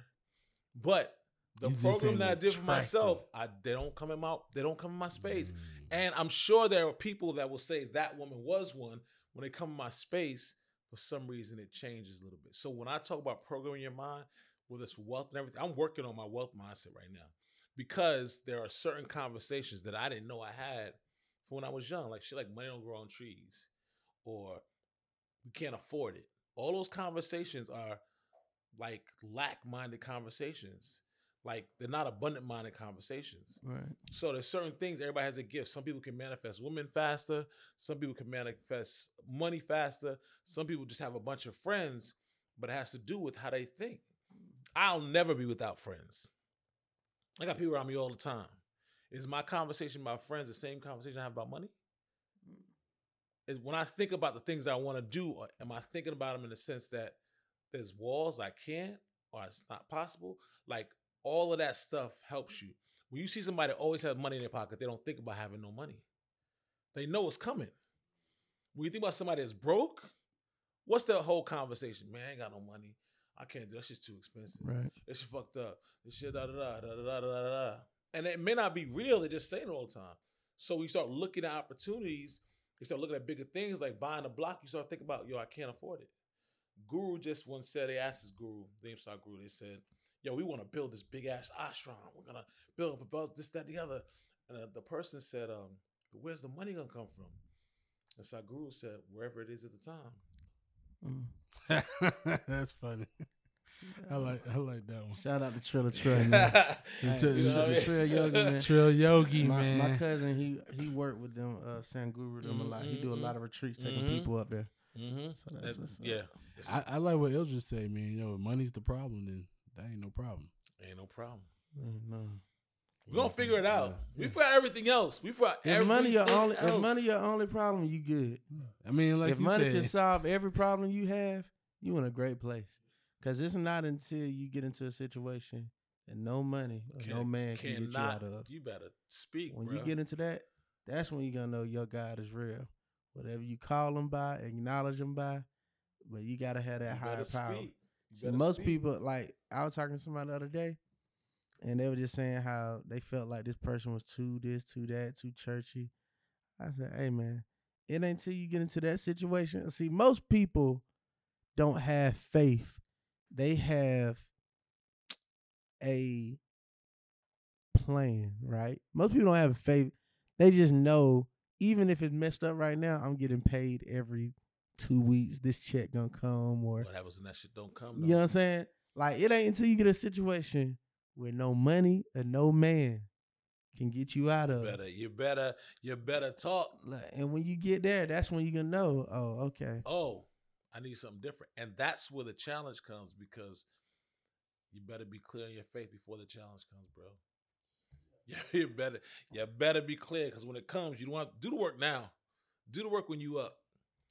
but the You program that I did for myself, I they don't come in my they don't come in my space. Mm. And I'm sure there are people that will say that woman was one when they come in my space. For some reason, it changes a little bit. So when I talk about programming your mind, with this wealth and everything, I'm working on my wealth mindset right now because there are certain conversations that I didn't know I had from when I was young, like shit like money don't grow on trees, or we can't afford it. All those conversations are like lack-minded conversations. Like they're not abundant-minded conversations. Right. So there's certain things everybody has a gift. Some people can manifest women faster. Some people can manifest money faster. Some people just have a bunch of friends, but it has to do with how they think. I'll never be without friends. I got people around me all the time. Is my conversation with my friends the same conversation I have about money? Mm. Is when I think about the things I want to do, am I thinking about them in the sense that there's walls I can't or it's not possible? Like all of that stuff helps you. When you see somebody always have money in their pocket, they don't think about having no money. They know it's coming. When you think about somebody that's broke, what's the whole conversation? Man, I ain't got no money. I can't do that shit's too expensive. Right. It's fucked up. This shit da da da da da da da. And it may not be real. They're just saying it all the time. So we start looking at opportunities. You start looking at bigger things like buying a block. You start thinking about, yo, I can't afford it. Guru just once said, they asked his guru, they saw guru, they said, yo, we want to build this big ass ashram. We're gonna build up about this, that, the other. And uh, the person said, um, where's the money gonna come from? And Sadhguru said, wherever it is at the time. Mm. That's funny. I like I like that one. Shout out to Trilla Trey, man. You You know shout what I to? Trill Yogi, man. Trill Yogi, my, man. my cousin, he he worked with them, uh, Sadhguru them a lot. He do a lot of retreats, taking Mhm. people up there. Mm-hmm. So that's what's up. yeah. I, I like what Eldredge say, man. You know, if money's the problem, then that ain't no problem. ain't no problem. Mm, no. We're gonna figure it out. Yeah. We forgot everything else. We forgot If money your everything only, if else. money your only problem, you good. I mean, like if you money said, can solve every problem you have, you in a great place. Cause it's not until you get into a situation that no money or no man can get you out of. You better speak. When bruh. you get into that, that's when you're gonna know your God is real. Whatever you call him by, acknowledge him by, but you gotta have that You higher power. See, most speak. people like I was talking to somebody the other day, and they were just saying how they felt like this person was too this, too that, too churchy. I said, "Hey, man, it ain't until you get into that situation. See, most people don't have faith; they have a plan, right? Most people don't have a faith; they just know, even if it's messed up right now, I'm getting paid every two weeks. This check gonna come, or What happens when that shit don't come? you know what I'm saying? Like it ain't until you get a situation where no money or no man can get you out You of. better, you better, you better talk. Like, and when you get there, that's when you gonna know. Oh, okay. Oh, I need something different, and that's where the challenge comes because you better be clear in your faith before the challenge comes, bro. Yeah, you better, you better be clear because when it comes, you don't have to do the work now. Do the work when you up.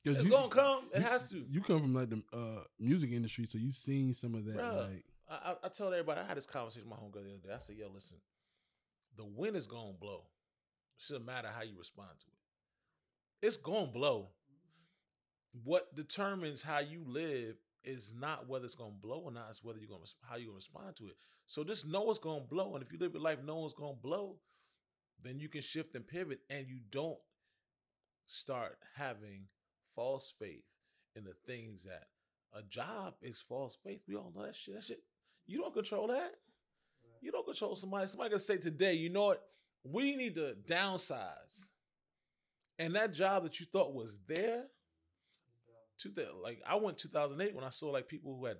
It's you- gonna come. It you- has to. You come from like the uh, music industry, so you've seen some of that. Bruh. Like, I, I, told everybody I had this conversation with my homegirl the other day. I said, "Yo, listen, the wind is gonna blow. It shouldn't matter how you respond to it. It's gonna blow. What determines how you live is not whether it's gonna blow or not. It's whether you're gonna how you're gonna respond to it. So just know it's gonna blow, and if you live your life knowing it's gonna blow, then you can shift and pivot, and you don't start having false faith in the things that a job is false faith. We all know that shit. That shit. You don't control that. You don't control somebody. Somebody can say today, you know what? We need to downsize. And that job that you thought was there, to the, like I went 2008 when I saw like people who had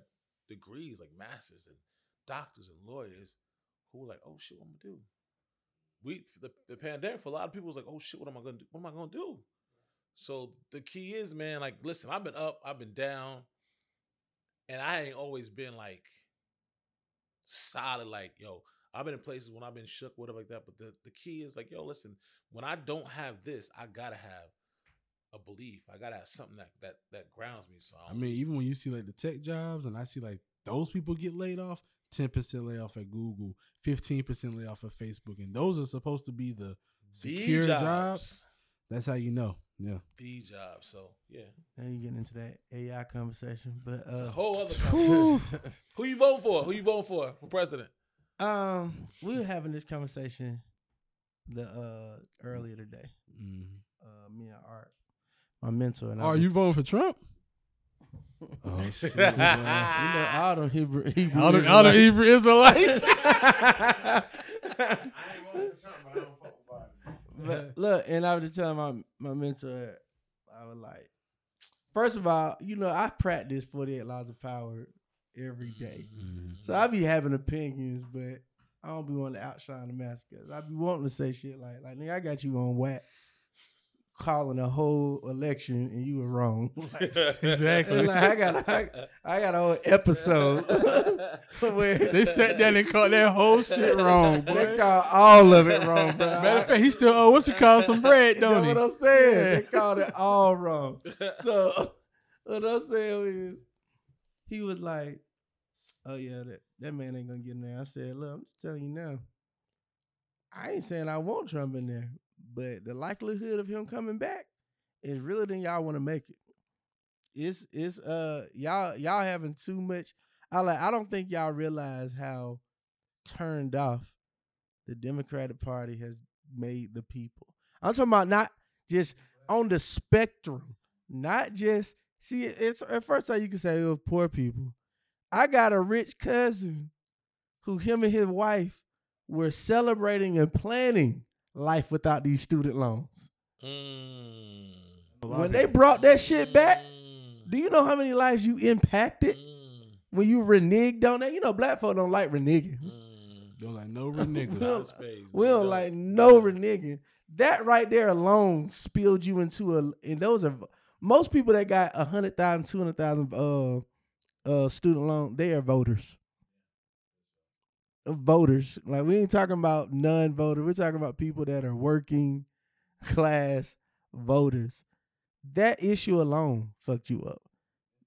degrees, like masters and doctors and lawyers, who were like, "Oh shit, what am I gonna do?" We the, the pandemic for a lot of people was like, "Oh shit, what am I gonna do? What am I gonna do?" So the key is, man, like, listen, I've been up, I've been down, and I ain't always been like solid. Like, yo, I've been in places when I've been shook, whatever like that. But the the key is like, yo, listen, when I don't have this, I gotta have a belief. I gotta have something that that that grounds me. So I mean, even when you see like the tech jobs, and I see like those people get laid off, ten percent layoff at Google, fifteen percent layoff at Facebook, and those are supposed to be the secure jobs. That's how you know. Yeah. the job. So yeah, Now you getting into that AI conversation, but it's a uh, whole other whew. conversation. Who you voting for? Who you voting for for president? um, we were having this conversation the uh earlier today. Mhm. Uh, me and Art, my mentor, and I Are was- you voting for Trump? Oh shit! man. You know, all them Hebrew, Hebrew all the all the Israelites. Hebrew Israelites. I ain't voting for Trump, but I don't fuck with Biden. But look, and I was just telling my my mentor, I was like, first of all, you know, I practice 48 laws of power every day. Mhm. So I be having opinions, but I don't be wanting to outshine the maskers. I be wanting to say shit like, like nigga, I got you on wax, calling a whole election and you were wrong. Like, Exactly. like, I got I, I got a whole episode where They sat down and caught that whole shit wrong, They boy. called all of it wrong, bro. Matter of fact, he still oh, what you call some bread, You know don't he? what I'm saying? Yeah. They called it all wrong. So what I'm saying is, he was like, "Oh yeah, that, that man ain't gonna get in there." I said, "Look, I'm just telling you now. I ain't saying I want Trump in there, but the likelihood of him coming back is really than y'all want to make it. It's it's uh y'all y'all having too much. I like I don't think y'all realize how turned off the Democratic Party has made the people. I'm talking about not just on the spectrum, not just see. It's at first time you can say it was poor people. I got a rich cousin who him and his wife were celebrating and planning life without these student loans. Mm. When they brought that shit back, Mm. do you know how many lives you impacted Mm. when you reneged on that? You know, black folk don't like reneging. Mm. Don't like no We don't- Space, We man. don't like no reneging. That right there alone spilled you into a. And those are most people that got a hundred thousand, two hundred thousand uh uh student loan. They are voters. Voters, like we ain't talking about non-voter. We're talking about people that are working class voters. That issue alone fucked you up.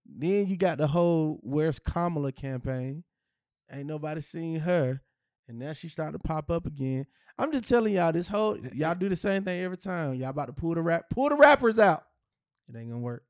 Then you got the whole "Where's Kamala" campaign. Ain't nobody seen her, and now she starting to pop up again. I'm just telling y'all, this whole eh, y'all eh. do the same thing every time. Y'all about to pull the rap, pull the rappers out. It ain't gonna work.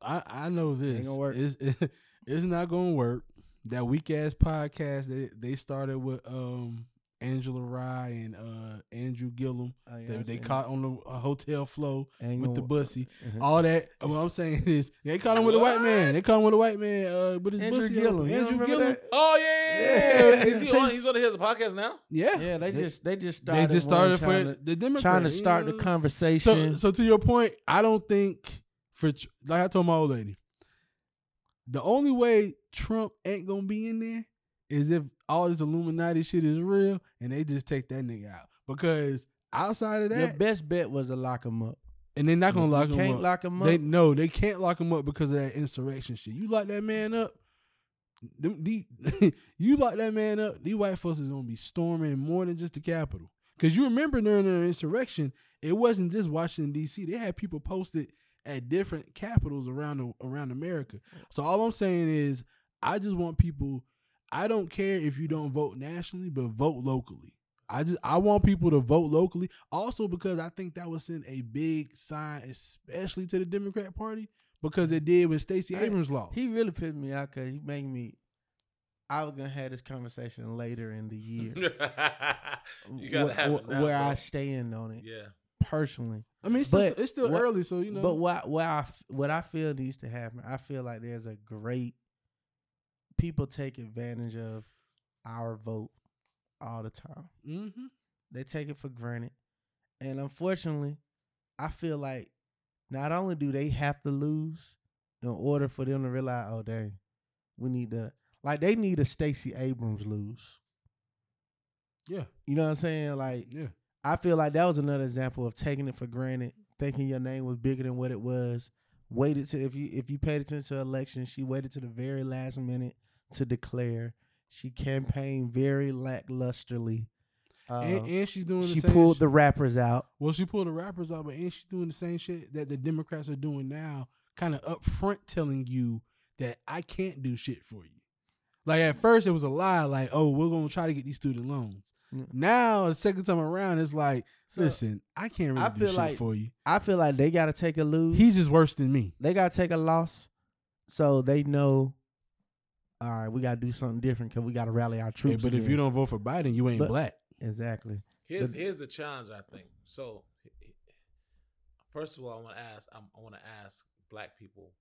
I, I know this. gonna work. It's, it's not gonna work. That weak ass podcast they they started with um Angela Rye and uh Andrew Gillum. Oh, yeah, they they caught on the uh, hotel flow it. With the gonna- bussy. Mhm. All that. What I'm saying is they caught him with a white man. They caught him with a white man uh with his Andrew bussy. Gillum. on. You don't Andrew remember Gillum. that? Oh yeah, yeah, yeah. Yeah. Is he on? He's on his podcast now. Yeah. Yeah, they, They- just they just They started. just started for to, the Democrats. trying to you start the conversation. So, so to your point, I don't think for like I told my old lady, the only way Trump ain't gonna be in there is if all this Illuminati shit is real and they just take that nigga out. Because outside of that, Your best bet was to lock him up. and they're not gonna You lock him can't up. lock him up. They no, they can't lock him up because of that insurrection shit. You lock that man up, them, the, you lock that man up, these white folks is gonna be storming more than just the Capitol. Cause you remember during the insurrection, it wasn't just Washington D.C. They had people posted at different capitals around the, around America. Mm. So all I'm saying is, I just want people. I don't care if you don't vote nationally, but vote locally. I just I want people to vote locally. Also because I think that would send a big sign, especially to the Democrat Party, because it did when Stacey Hey, Abrams lost. He really pissed me out because he made me. I was gonna have this conversation later in the year. you gotta wh- have it now, where bro. I stand on it Yeah. personally. I mean, it's still, But it's still what- early, so you know. But what what I what I feel needs to happen, I feel like there's a great people take advantage of our vote all the time. mm-hmm. They take it for granted, and unfortunately, I feel like not only do they have to lose in order for them to realize, oh dang, we need to like they need a Stacey Abrams lose. yeah, You know what I'm saying? Like yeah. I feel like that was another example of taking it for granted, thinking your name was bigger than what it was. Waited to if you if you paid attention to elections, she waited to the very last minute to declare. She campaigned very lacklusterly. Uh, and, and she's doing she the same pulled the rappers out. well, she pulled the rappers out, but and she's doing the same shit that the Democrats are doing now, kind of upfront telling you that I can't do shit for you. Like at first it was a lie, like, oh, we're gonna try to get these student loans. Mm. Now the second time around, it's like, So, listen, I can't really I do feel shit like- for you. I feel like they got to take a lose. He's just worse than me. they got to take a loss, so they know. All right, we got to do something different because we got to rally our Hey, troops. but if you don't vote for Biden, you ain't But- black. exactly, Here's But- here's the challenge. I think so. First of all, I want to ask. I'm, I want to ask black people,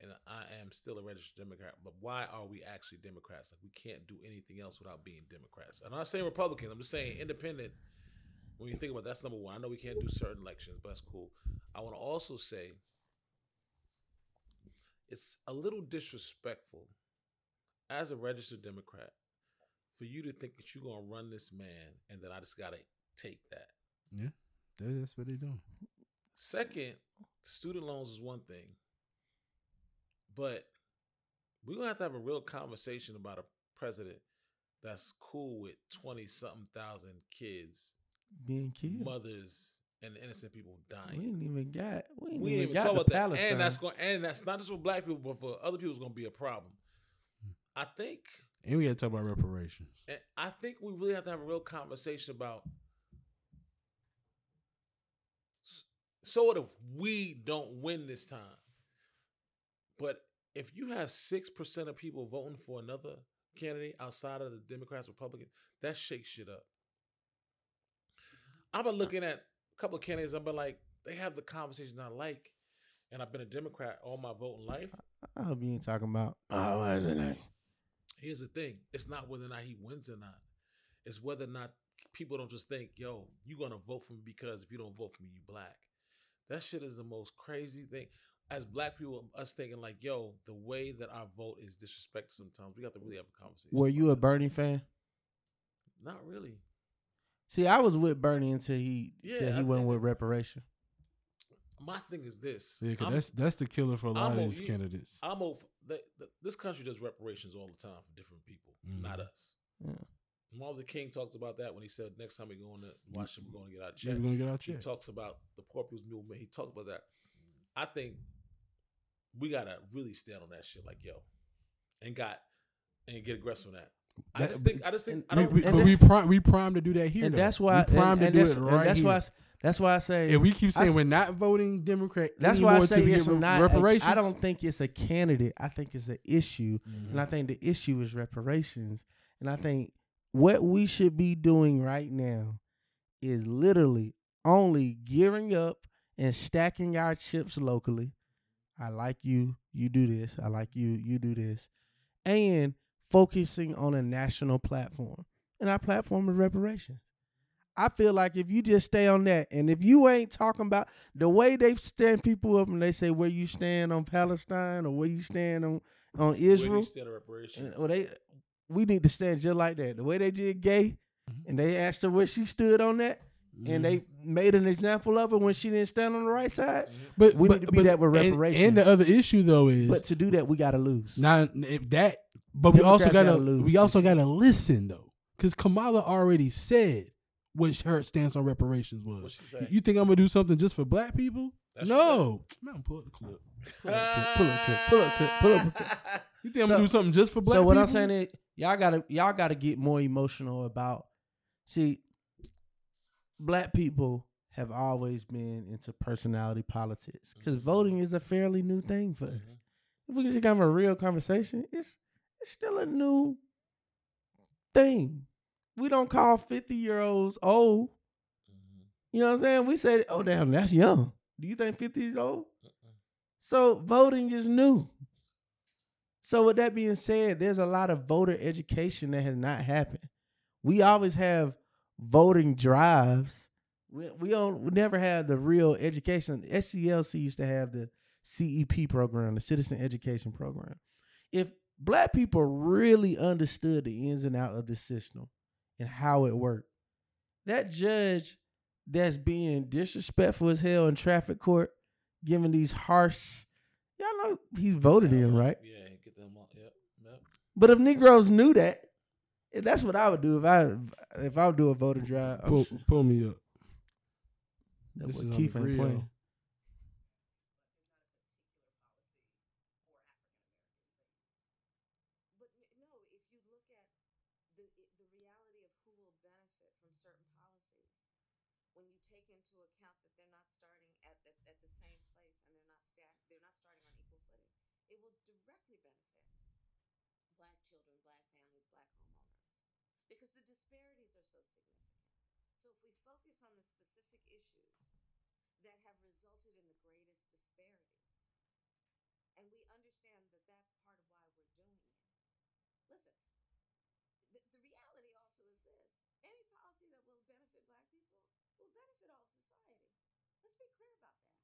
and I am still a registered Democrat. But why are we actually Democrats? Like we can't do anything else without being Democrats. And I'm not saying Republicans. I'm just saying independent. When you think about it, that's number one. I know we can't do certain elections, but that's cool. I want to also say it's a little disrespectful as a registered Democrat for you to think that you're gonna run this man and then I just gotta take that. Yeah, That's what they doing. Second, student loans is one thing, but we're gonna have to have a real conversation about a president that's cool with twenty something thousand kids, being killed. mothers, and the innocent people We dying. ain't even got. We ain't We even, ain't even got talk the about that, Palestine. and that's going, and that's not just for black people, but for other people, it's gonna be a problem. I think And we got to talk about reparations. And I think we really have to have a real conversation about. So what if we don't win this time? But if you have six percent of people voting for another candidate outside of the Democrats, Republicans, that shakes shit up. I've been looking at a couple of candidates. I've been like, they have the conversation I like, and I've been a Democrat all my voting life. I hope you ain't talking about. Oh, what is it? Here's the thing: it's not whether or not he wins or not. It's whether or not people don't just think, "Yo, you gonna vote for me because if you don't vote for me, you black." That shit is the most crazy thing. As black people, us thinking like, "Yo, the way that our vote is disrespected sometimes." We got to really have a conversation. Were you a Bernie fan? Not really. See, I was with Bernie until he Yeah, said he I went with reparation. My thing is this. Yeah, because I'm- that's that's the killer for a lot I'm of these you- candidates. I'm over. The, the, this country does reparations all the time for different people, Mhm. not us. Yeah. Martin Luther King talks about that when he said, "Next time we go in to Washington, we're going to get our Yeah, check." we're gonna get our check. He talks about the poor people's movement. He talked about that. I think we gotta really stand on that shit, like yo, and got and get aggressive on that. I just think. I just think. I We, don't. we, and but we prime we prime to do that here. and though. that's why. we prime and, to and do that's, it and right that's here. why. I- That's why I say. if we keep saying s- we're not voting Democrat, that's why I say we it's not. reparations. I don't think it's a candidate. I think it's an issue. Mhm. And I think the issue is reparations. And I think what we should be doing right now is literally only gearing up and stacking our chips locally. I like you, you do this. I like you, you do this. And focusing on a national platform. And our platform is reparations. I feel like if you just stay on that, and if you ain't talking about the way they stand people up and they say where you stand on Palestine or where you stand on on where you Israel, stand on reparations? and- well, they we need to stand just like that. The way they did gay, Mhm. and they asked her where she stood on that. and they made an example of her when she didn't stand on the right side. But we but, need to be but- that with and- reparations. And, the other issue though is But to do that, we got to lose. Now if that, but we also gotta, gotta lose we also this gotta listen though, because Kamala already said what her stance on reparations was. What she say? You think I'm gonna do something just for black people? That's no, man, pull up the clip. Pull up clip, pull up clip, pull up clip. You think I'm So- gonna do something just for black so people? what I'm saying is, y'all gotta y'all gotta get more emotional about. See, black people have always been into personality politics because mm-hmm. voting is a fairly new thing for us. Mm-hmm. If we can just have a real conversation, it's it's still a new thing. We don't call 50 year olds old. Mm-hmm. You know what I'm saying? We say, oh damn, that's young. Do you think 50 is old? So voting is new. So with that being said, there's a lot of voter education that has not happened. We always have voting drives. We we don't we never had the real education. SCLC used to have the CEP program, the Citizen Education Program. If black people really understood the ins and out of the system and how it worked, that judge that's being disrespectful as hell in traffic court, giving these harsh, y'all know he's voted in, right? Yeah, get them all. Yep. Yep. But if Negroes knew that, eh, that's what I would do if I if I would do a voter drive. Pull, pull me up. that this what is on Keith the ain't playing. But n- no, if you look at the i- the reality of who will benefit from certain policies, when you take into account that they're not starting at the, at the same place and they're not sta- they're not starting on equal footing, it will directly benefit black children, black families, black homeowners, because the disparities are so significant. So if we focus on the specific issues that have resulted in the greatest disparities, and we understand that that's part of why we're doing it. Listen, the, the reality also is this any policy that will benefit black people will benefit all society. Let's be clear about that.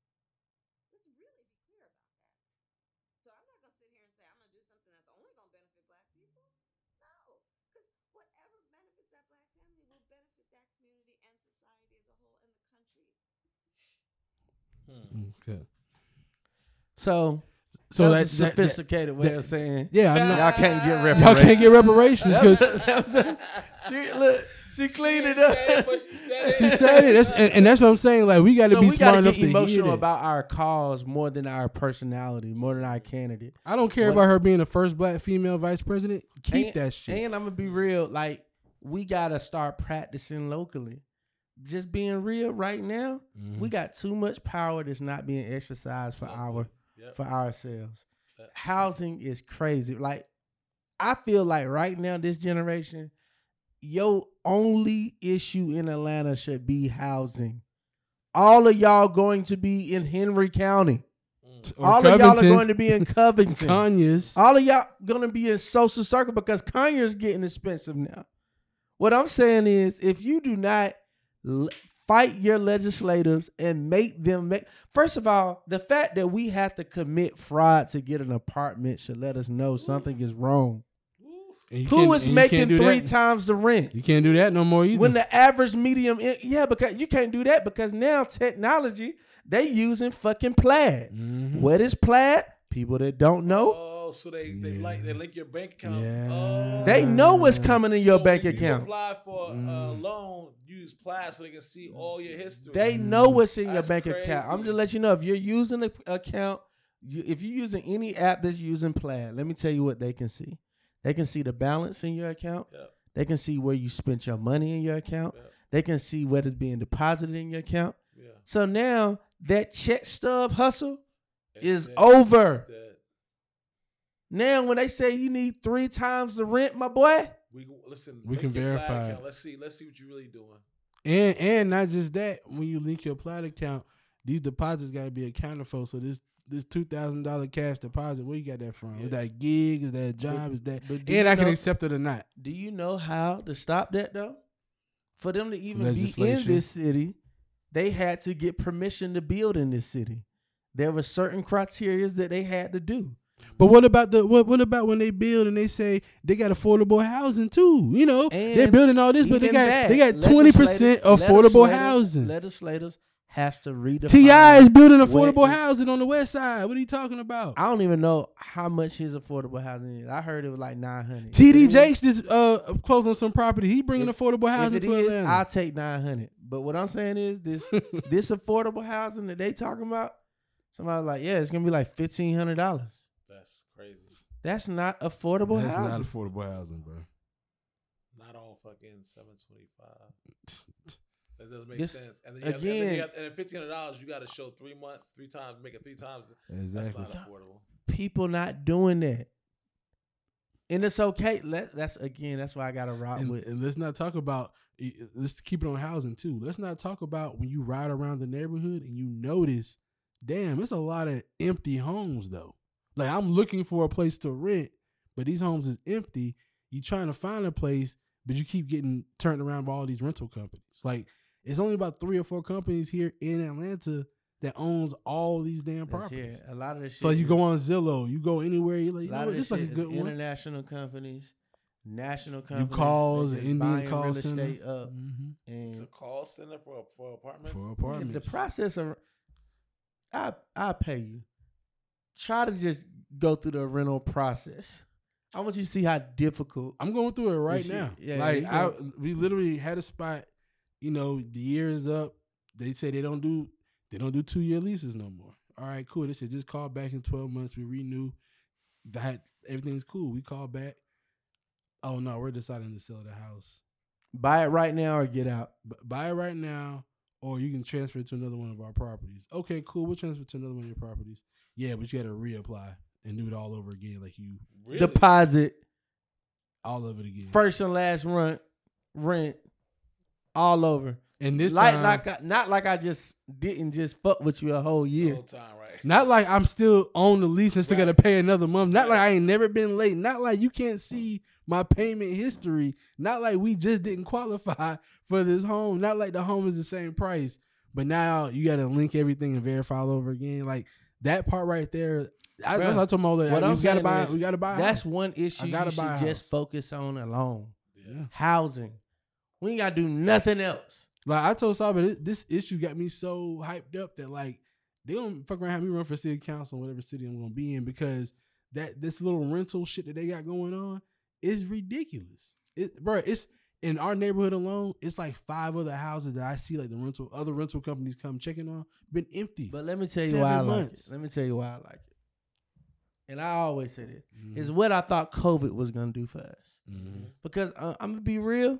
Let's really be clear about that. So I'm not going to sit here and say I'm going to do something that's only going to benefit black people. No, because whatever benefits that black family will benefit that community and society as a whole and the country. Hmm. Okay. So, So that's that, a that, that sophisticated way that- of saying yeah, I'm not, y'all can't get reparations. y'all reparations. can't get reparations because that was a- she look, she cleaned it didn't it, up. but she said it. she said it. That's, and, and that's what I'm saying. Like we got to so be we smart gotta enough get to hear emotional that. about our cause more than our personality, more than our candidate. I don't care What- about her being the first black female vice president. Keep and, that shit. And I'm gonna be real, like we gotta start practicing locally. Just being real right now, Mm-hmm. we got too much power that's not being exercised for our Yep. for ourselves. Yep. Housing is crazy. Like I feel like right now, this generation, your only issue in Atlanta should be housing. All of y'all going to be in Henry County. Or All of y'all are going to be in Covington. Conyers. All of y'all gonna be in Social Circle because Conyers getting expensive now. What I'm saying is, if you do not l- fight your legislators and make them make, first of all, the fact that we have to commit fraud to get an apartment should let us know something is wrong. And you Who can't- is and you can't making three that. times the rent? You can't do that no more either. When the average medium, in, yeah, because you can't do that because now technology they using fucking Plaid. Mhm. What is Plaid? People that don't know, Oh, so they they Yeah. like they link your bank account. Yeah. Oh. they know what's coming in your So bank when you account. apply for a Mm. loan, use Plaid so they can see all your history. They know what's in your That's bank account. I'm crazy. just let you know if you're using an account, you, if you're using any app that's using Plaid, let me tell you what they can see. They can see the balance in your account. Yep. They can see where you spent your money in your account. Yep. They can see what is being deposited in your account. Yeah. So now that check stub hustle It's is dead. over. It's dead. Now when they say you need three times the rent, my boy, We listen. We can verify account. Let's see. Let's see what you're really doing. And and not just that, when you link your Plaid account, these deposits got to be accounted for. So this this two thousand dollar cash deposit, where you got that from? Is Yeah. that gig? Is that job? Is that? but do And you I can accept it or not. Do you know how to stop that though? For them to even be in this city, they had to get permission to build in this city. There were certain criteria that they had to do. But what about the what? What about when they build and they say they got affordable housing too? You know, they're building all this, but they got that, they got twenty percent affordable housing. Legislators have to redefine. T.I is building affordable housing on the west side. What are you talking about? I don't even know how much his affordable housing is. I heard it was like nine hundred. TD Jakes just uh closed on some property. He bringing If- affordable housing to is, Atlanta. I'll take nine hundred. But what I'm saying is this: this affordable housing that they talking about. Somebody like, yeah, it's gonna be like fifteen hundred dollars. That's crazy. That's not affordable housing. That's housing. not affordable housing, bro. Not all fucking seven twenty five. That doesn't make This- sense. And then you have, and, then again- you have, and at fifteen hundred dollars, you got to show three months, three times, make it three times. Exactly. That's not affordable. People not doing that, and it's okay. Let that's again. That's why I got to rock And, with. and let's not talk about let's keep it on housing too. Let's not talk about when you ride around the neighborhood and you notice, damn, it's a lot of empty homes though. Like I'm looking for a place to rent, but these homes is empty. You trying to find a place, but you keep getting turned around by all these rental companies. Like it's only about three or four companies here in Atlanta that owns all these damn This properties. here, a lot of this. So shit you is- go on Zillow, you go anywhere, you're like, A you know what, of this this like a good is one. international companies, national companies. You calls, they an Indian buying call real center. estate up, Mhm. It's a call center for for apartments. For Yeah, apartments. the process of I I pay you. Try to just go through the rental process. I want you to see how difficult. I'm going through it right now. yeah, like I, we literally had a spot. You know, the year is up. They say they don't do they don't do two year leases no more. All right, cool. They said just call back in twelve months. We renew. That everything's cool. We call back. Oh no, we're deciding to sell the house. Buy it right now or get out. B- buy it right now, or you can transfer it to another one of our properties. Okay, cool. We'll transfer it to another one of your properties. Yeah, but you got to reapply and do it all over again, like you Really? Deposit all of it again. first and last rent, rent, all over. And this like time, like I, not like I just didn't just fuck with you a whole the year. whole time, right? Not like I'm still on the lease and still got to pay another month. Not like I ain't never been late. Not like you can't see my payment history. Not like we just didn't qualify for this home. Not like the home is the same price. But now you got to link everything and verify all over again. Like that part right there. I, Bruh, that's what I told my older. what We I'm got to buy. is we got to buy. That's house. one issue gotta you buy a should just focus on alone. Yeah. Housing. We ain't gotta do nothing else. Like I told Saba, this, issue got me so hyped up that like they don't fuck around have me run for city council, whatever city I'm gonna be in, because that this little rental shit that they got going on is ridiculous. It, bro, it's in our neighborhood alone. It's like five other houses that I see like the rental other rental companies come checking on been empty. But let me tell you why I like it. Let me tell you why I like it. And I always say this. Mhm. Is what I thought COVID was gonna do for us. Mhm. Because uh, I'm gonna be real.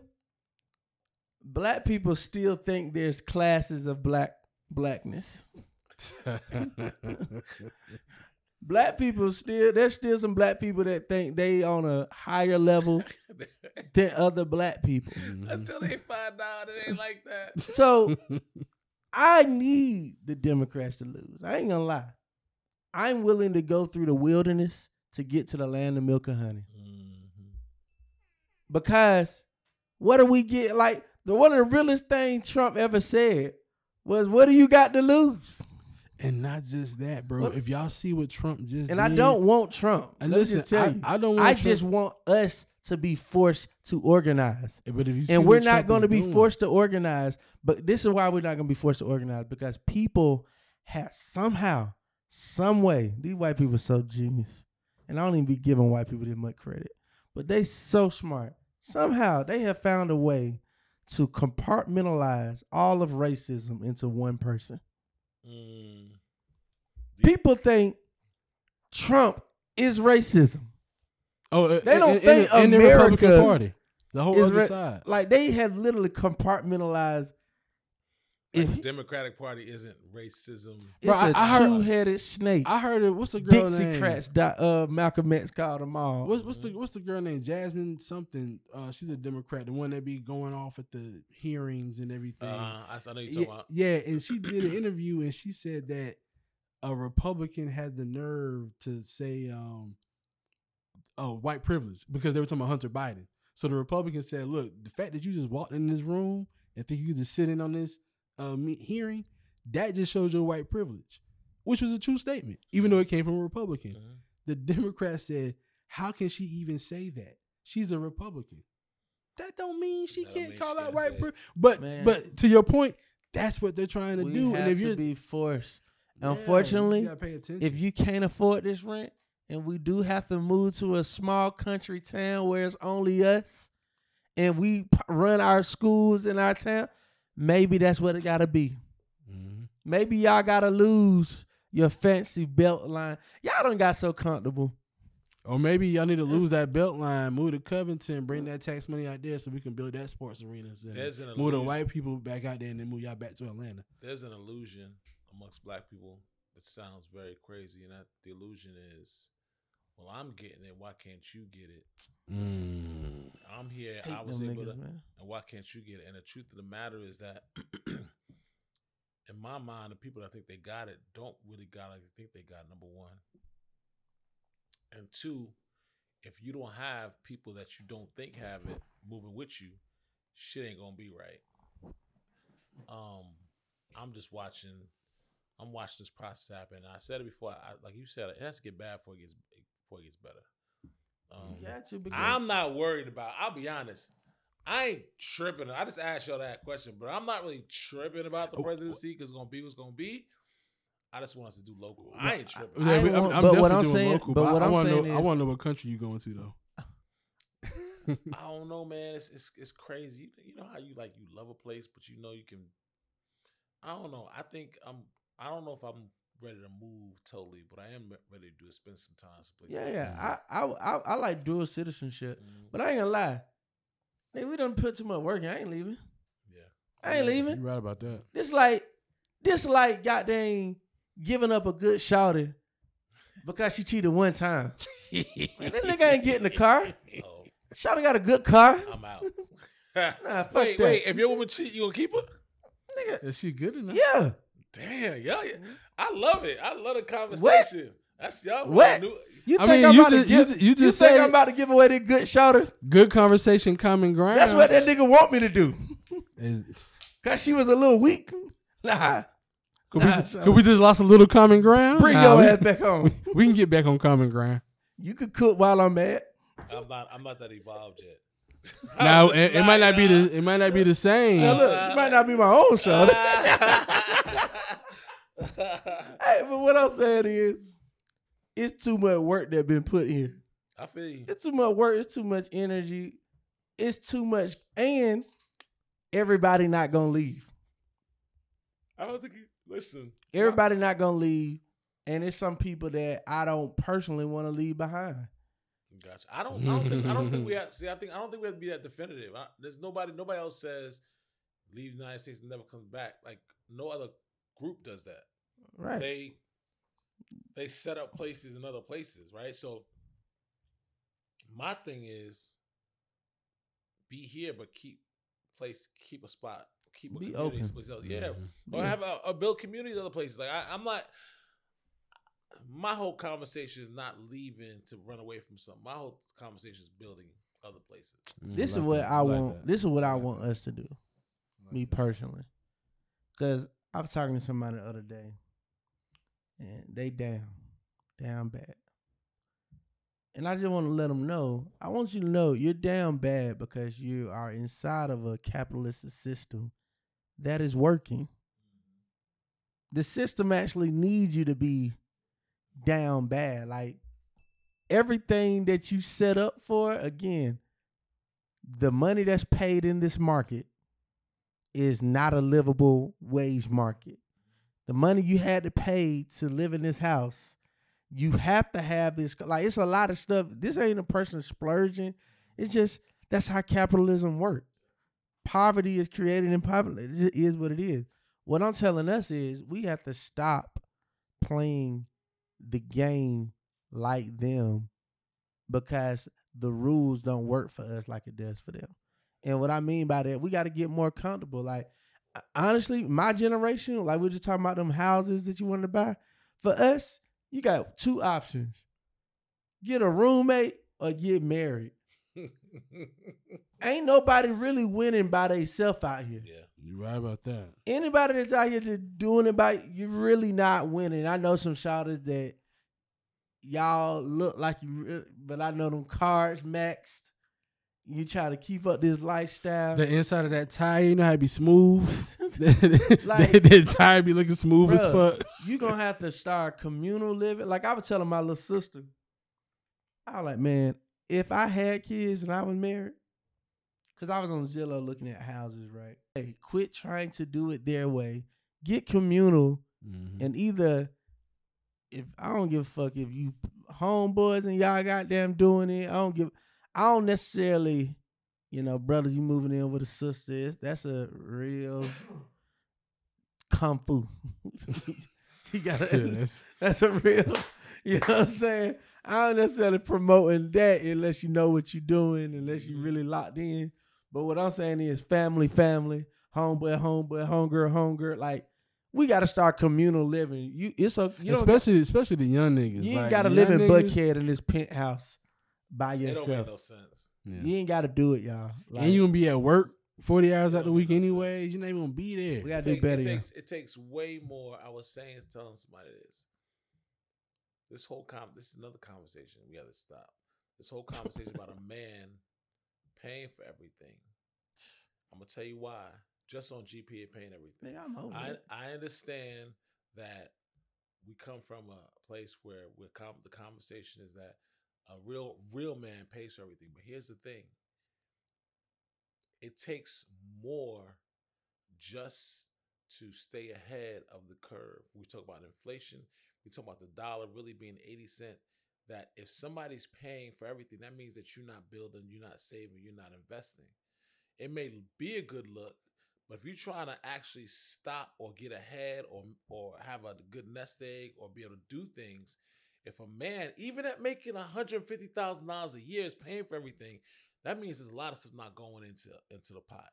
Black people still think there's classes of black blackness. Black people still there's still some black people that think they on a higher level than other black people. Mhm. Until they find out it ain't like that. So I need the Democrats to lose. I ain't gonna lie. I'm willing to go through the wilderness to get to the land of milk and honey. Because what do we get? Like the one of the realest things Trump ever said was, "What do you got to lose?" and not just that, bro. What- If y'all see what Trump just And I don't want Trump. And Let listen, I, you, I don't. Want I Trump- just want us to be forced to organize. But if you see and we're not going to be doing- forced to organize. But this is why we're not going to be forced to organize because people have somehow, some way, these white people are so genius, and I don't even be giving white people that much credit, but they so smart. Somehow they have found a way to compartmentalize all of racism into one person. Mm. People think Trump is racism. Oh, uh, They don't in, think in, in the Republican Party, the whole other ra- side. Like they have literally compartmentalized. Like If the Democratic Party isn't racism. it's Bro, I- a I heard- two-headed snake. I heard it. What's the girl name? Dixiecrats. Dot, uh, Malcolm X called them all. What's, what's the what's the girl name? Jasmine something. Uh, she's a Democrat, the one that be going off at the hearings and everything. Uh, I, I know you yeah, talking about. yeah, and she did an interview and she said that a Republican had the nerve to say, um, "Oh, white privilege," because they were talking about Hunter Biden. So the Republican said, "Look, the fact that you just walked in this room and think you could just sit in on this uh, hearing, that just shows your white privilege," which was a true statement, even though it came from a Republican. Mhm. The Democrats said, "How can she even say that? She's a Republican." That don't mean she That can't mean call she out white. say pri- But Man. but to your point, that's what they're trying to do. And if you're be forced. Yeah, Unfortunately, attention. if you can't afford this rent, and we do have to move to a small country town where it's only us, and we p- run our schools in our town, maybe that's what it got to be. Mhm. Maybe y'all gotta lose your fancy BeltLine. Y'all done got so comfortable. Or maybe y'all need to lose that BeltLine, move to Covington, bring that tax money out there so we can build that sports arena. So There's an move the white people back out there and then move y'all back to Atlanta. There's an illusion amongst black people that sounds very crazy, and that the illusion is, well, I'm getting it. Why can't you get it? Mm. I'm here. Hate I was them able niggas, to. man. And why can't you get it? And the truth of the matter is that, in my mind, the people that think they got it don't really got it. They think they got it, number one. And two, if you don't have people that you don't think have it moving with you, shit ain't gonna be right. Um, I'm just watching. I'm watching this process happen. And I said it before. I, like you said, it has to get bad before it gets before it gets better. Um, You got I'm not worried about. I'll be honest. I ain't tripping. I just asked y'all that question, but I'm not really tripping about the Oh, presidency because it's gonna be what's gonna be. I just want us to do local. I ain't tripping. Yeah, I'm I'm but definitely what I'm doing saying- local. but But, what I I'm want to know. saying I want to know what country you going to though. I don't know, man. It's, it's it's crazy. You know how you like you love a place, but you know you can. I don't know. I think I'm. I don't know if I'm ready to move totally, but I am ready to do it, spend some time someplace. yeah, yeah. I, I I I like dual citizenship, Mhm. but I ain't gonna lie. Nigga, we done put too much work in. I ain't leaving. yeah. I ain't leaving. You right about that. This like this like goddamn giving up a good shouty because she cheated one time. Man, that nigga ain't getting the car. Oh, Shouty got a good car. I'm out. Nah, fuck wait, that. wait. If your woman cheat, you gonna keep her? Nigga, Is she good enough? yeah. Damn, y'all. Mm-hmm. I love it. I love the conversation. That's y'all. What? New, You I think mean, I'm you about just to give, you, ju- you you think said I'm about to give away the good shouter? good conversation, common ground. That's what that nigga want me to do. Cause she was a little weak. Nah. could, Nah, we, ju- could we just lost a little common ground? Bring Nah, your we, ass back home. We, we can get back on common ground. You could cook while I'm mad. I'm not. I'm not that evolved yet. Now it, it might not be the it might not be the same. Now look, she might not be my own shouter. uh, hey, but what I'm saying is, it's too much work that been put in. I feel you. It's too much work. It's too much energy. It's too much, and everybody not gonna leave. I don't think. You, listen, Everybody not gonna leave, and it's some people that I don't personally want to leave behind. Gotcha. I don't. I don't think. I don't think we have. See, I think. I don't think we have to be that definitive. I, there's nobody. Nobody else says leave the United States and never comes back. Like no other group does that. Right. They they set up places in other places, right? So my thing is be here, but keep place, keep a spot, keep a Be community open. someplace else. Yeah, Mhm. or have a, a build communities in other places. Like I, I'm not. My whole conversation is not leaving to run away from something. My whole conversation is building other places. Mm, this is like what that. I like want. that. This is what I want us to do. Like me that. personally. Cause I was talking to somebody the other day, and they down, down bad. And I just want to let them know. I want you to know you're down bad because you are inside of a capitalist system that is working. The system actually needs you to be down bad. Like everything that you set up for, again, the money that's paid in this market is not a livable wage market. The money you had to pay to live in this house, you have to have this. Like it's a lot of stuff. This ain't a person splurging. It's just that's how capitalism works. Poverty is created in poverty. It is what it is. What I'm telling us is we have to stop playing the game like them because the rules don't work for us like it does for them. And what I mean by that, we got to get more comfortable. Like honestly, my generation, like we are just talking about them houses that you wanted to buy. For us, you got two options: get a roommate or get married. Ain't nobody really winning by themselves out here. yeah. You right about that. Anybody that's out here just doing it by you're really not winning. I know some shouters that y'all look like you, but I know them cards maxed. You try to keep up this lifestyle. The inside of that tire, you know how it be smooth. Like- the, the tire be looking smooth as fuck. you gonna have to start communal living. Like I was telling my little sister, I was like, man, if I had kids and I was married, because I was on Zillow looking at houses, right? Hey, quit trying to do it their way. Get communal, Mhm. and either if I don't give a fuck if you homeboys and y'all goddamn doing it, I don't give. I don't necessarily, you know, brothers, you moving in with a sister. it's- That's a real kung fu. you gotta. That's- That's a real, you know what I'm saying? I don't necessarily promoting that unless you know what you're doing, unless you really locked in. But what I'm saying is family, family, homeboy, homeboy, homegirl, homegirl. Like we got to start communal living. You, it's a you don't, especially especially the young niggas. you ain't like, got to live in niggas- Buckhead in this penthouse by yourself. It don't make no sense. Yeah. You ain't got to do it, y'all. Like, and you gonna be at work forty hours out the week no anyway. You're not even gonna be there. we got It to do better. It takes, it takes way more. I was saying, telling somebody this. This whole com this is another conversation. We got to stop. This whole conversation about a man paying for everything. I'm gonna tell you why. Just on GPA paying everything. Nigga, I'm over I it. I understand that we come from a place where we're com- the conversation is that a real real man pays for everything. But here's the thing: it takes more just to stay ahead of the curve. We talk about inflation. We talk about the dollar really being eighty cent. That if somebody's paying for everything, that means that you're not building, you're not saving, you're not investing. It may be a good look, but if you're trying to actually stop or get ahead or or have a good nest egg or be able to do things, if a man, even at making $150,000 a year, is paying for everything, that means there's a lot of stuff not going into into the pot.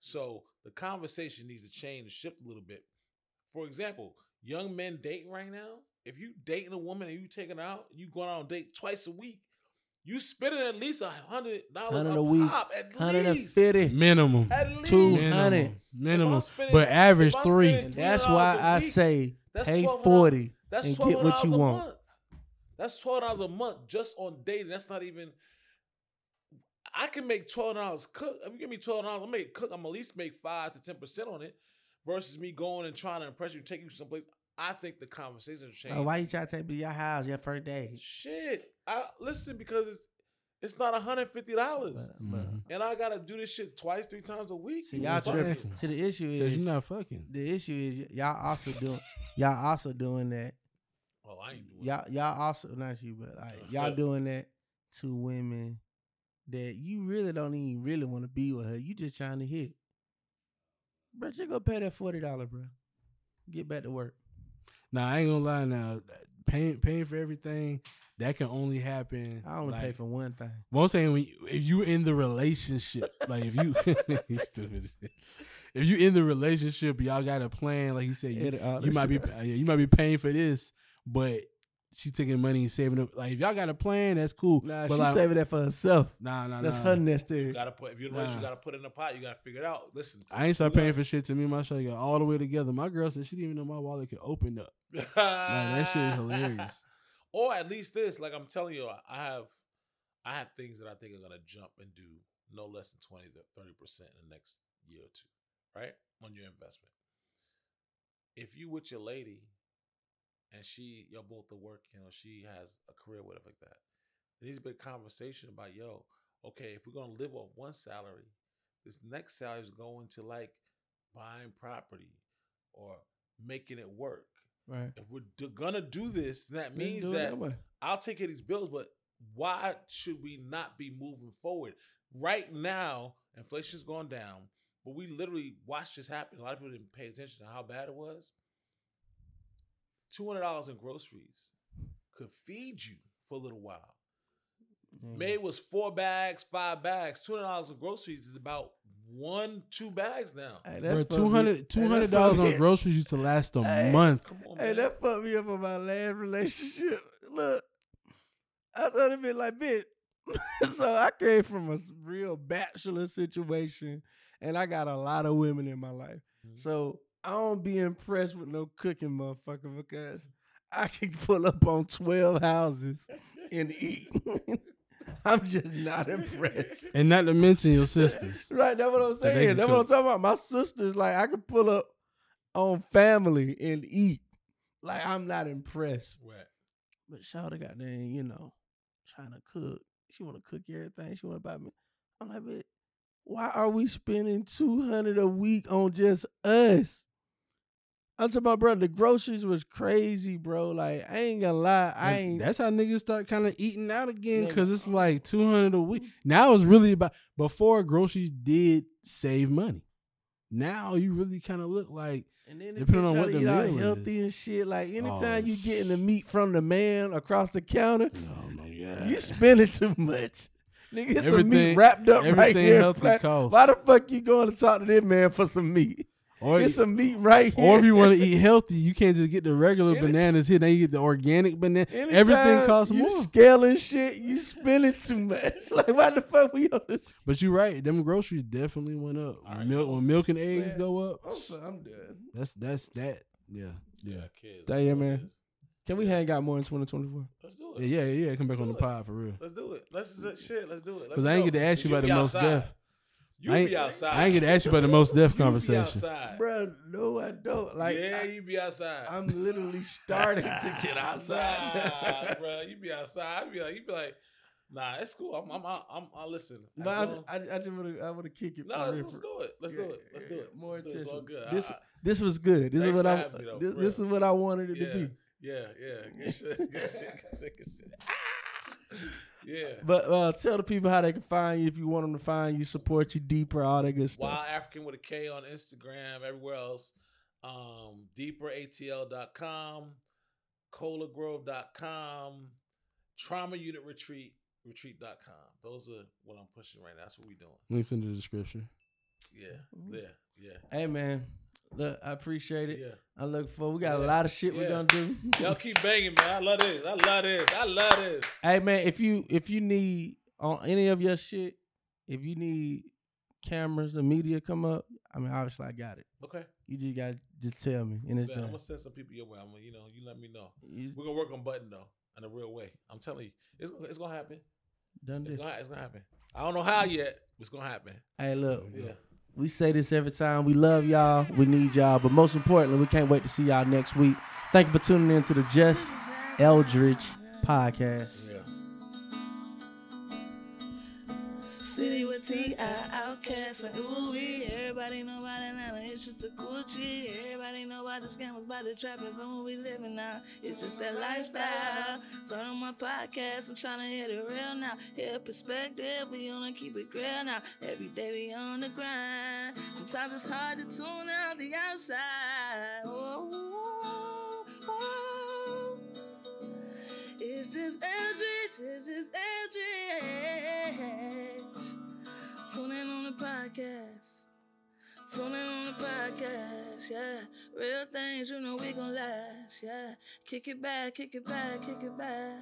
So the conversation needs to change and shift a little bit. For example, young men dating right now, if you dating a woman and you taking her out, you going out on a date twice a week, you spending at least a hundred dollars a a week, pop at least. fifty. minimum. At least Two Minimum. hundred. If spending- But average if three. spending And that's why I week, say that's pay forty That's and get what you want. month. That's twelve dollars a month just on dating. That's not even. I can make twelve dollars cook. If you give me twelve dollars, I make cook. I'm at least make five to ten percent on it, versus me going and trying to impress you, take you someplace. I think the conversation changed. Like, why you trying to take me to your house your first day? Shit, I listen because it's it's not hundred fifty dollars, But- but- Mhm. and I gotta do this shit twice, three times a week. See y'all Fuck tripping. See the issue Cause is you're not fucking. the issue is y'all also doing y'all also doing that. Oh, I ain't doing Y'all y'all also not you, but like y'all doing that to women that you really don't even really want to be with her. You just trying to hit. Bro, you go pay that forty dollar, bro. Get back to work. Nah, I ain't gonna lie. Now, paying paying for everything that can only happen. I only pay for one thing. Well, I'm saying when you, if you in the relationship, like if you, stupid. If you in the relationship, y'all got a plan. Like you said, you, you might be yeah, you might be paying for this, but she's taking money and saving it. Like if y'all got a plan, that's cool. Nah, but she's like, saving that for herself. nah, nah, That's nah. her nest You egg. gotta put if you're in a relationship, Nah. you gotta put it in a pot. You gotta figure it out. Listen, I ain't start paying gotta- for shit to me. and My shit got all the way together. My girl said she didn't even know my wallet could open up. Like that shit is hilarious. Or at least this, like I'm telling you, I have, I have things that I think are gonna jump and do no less than twenty to thirty percent in the next year or two, right, on your investment. If you with your lady, and she, y'all both are working, or she has a career, whatever like that, there needs to be a conversation about, yo, okay, if we're gonna live off one salary, this next salary is going to like buying property or making it work. Right. If we're d- gonna do this, that means it that. I'll take care of these bills, but why should we not be moving forward? Right now, inflation's gone down, but we literally watched this happen. A lot of people didn't pay attention to how bad it was. Two hundred dollars in groceries could feed you for a little while. Yeah. May was four bags, five bags. Two hundred dollars in groceries is about one, two bags now. Hey, Bro, 200 hey, that $200 on groceries used to last a Hey. month. Come on, Hey, man. that fucked me up on my last relationship. Look, I thought it'd be like, bitch. so I came from a real bachelor situation, and I got a lot of women in my life. Mhm. So I don't be impressed with no cooking, motherfucker, because I can pull up on twelve houses and eat. I'm just not impressed. And not to mention your sisters. Right, that's what I'm saying. can That's what I'm talking about. My sisters, like, I can pull up on family and eat. Like, I'm not impressed. Right. But Shawty got there, you know, trying to cook. She want to cook everything. She want to buy me. I'm like, but why are we spending two hundred a week on just us? I'm talking about, bro. The groceries was crazy, bro. Like, I ain't gonna lie, I ain't. That's how niggas start kind of eating out again because it's like two hundred a week. Now it's really about before groceries did save money. Now you really kind of look like And then Depending on what the meal healthy and shit. Like anytime Oh, you getting the meat from the man across the counter, oh my god, you spending too much. Nigga, it's some meat wrapped up right here. healthy costs. Why the fuck you going to talk to this man for some meat? Or It's some meat right here. or if you want to eat healthy, you can't just get the regular Anytime- bananas here. Now you get the organic banana. Anytime Everything costs you more. Scaling shit, you spending too much. Like why the fuck we on this? But you're right. Them groceries definitely went up. All right, milk when milk and eggs Man, go up. I'm, I'm done. That's that's that. Yeah, yeah, kids. Damn, that's what it man. Can we hang out more in 2024? Let's do yeah, it. yeah. yeah. yeah. Come back on the it. pod for real. Let's do it. Let's just shit. Let's do it. Because I ain't know. get to ask you about the be most outside. Deaf. You I ain't, be outside. I ain't get to ask you about the most deaf You be conversation. outside. Bro, no, I don't. Like yeah, I, you be outside. I'm literally starting to get Nah, outside. bro. You be outside. I be like, you be like, nah, it's cool. I'm, I'm, I'm, I'm listen. But I, just- I, I just want to, I want to kick it. no, for let's, let's do it. Let's do it. Let's do yeah, it. More Let's do it. All good. This, I- I- this was good. This Thanks is what I. me, though, this, this is what I wanted it yeah, to be. yeah, yeah. Good shit. Good shit. Good shit. Good shit. Yeah. But uh, tell the people how they can find you if you want them to find you, support you deeper, all that good stuff. Wild African with a K on Instagram, everywhere else. Um, deeperatl.com, colagrove.com, trauma unit retreat, retreat.com. Those are what I'm pushing right now. That's what we're doing. Links in the description. Yeah, yeah, yeah, Hey man, look, I appreciate it. yeah. I look forward. We got a lot of shit we're gonna do. Y'all keep banging, man. I love this. I love this. I love this. hey man, if you if you need on any of your shit, if you need cameras or media come up, I mean obviously I got it. Okay. You just got to tell me and it's Man, I'm done. gonna send some people your way. I'm gonna, you know, you let me know. You We're gonna work on button though, in a real way. I'm telling you, it's gonna, it's gonna happen. done It's gonna, it's gonna happen. I don't know how yet. but It's gonna happen. Hey look, Yeah. We say this every time. We love y'all. We need y'all. But most importantly, we can't wait to see y'all next week. Thank you for tuning in to the Just Eldredge podcast. City with T.I. Outkast and ooh wee. Everybody know about Atlanta, it's just a Gucci. Everybody know about the scammers, about the trappers, and what we living now. It's just that lifestyle. Turn on my podcast, I'm tryna hit it real now. Hear perspective, we gonna keep it real now. Every day we on the grind. Sometimes it's hard to tune out the outside. Oh, oh, oh. It's just Eldredge, it's just Eldredge. Tune in on the podcast. Tune in on the podcast, yeah. Real things, you know we gon' last, yeah. Kick it back, kick it back, kick it back.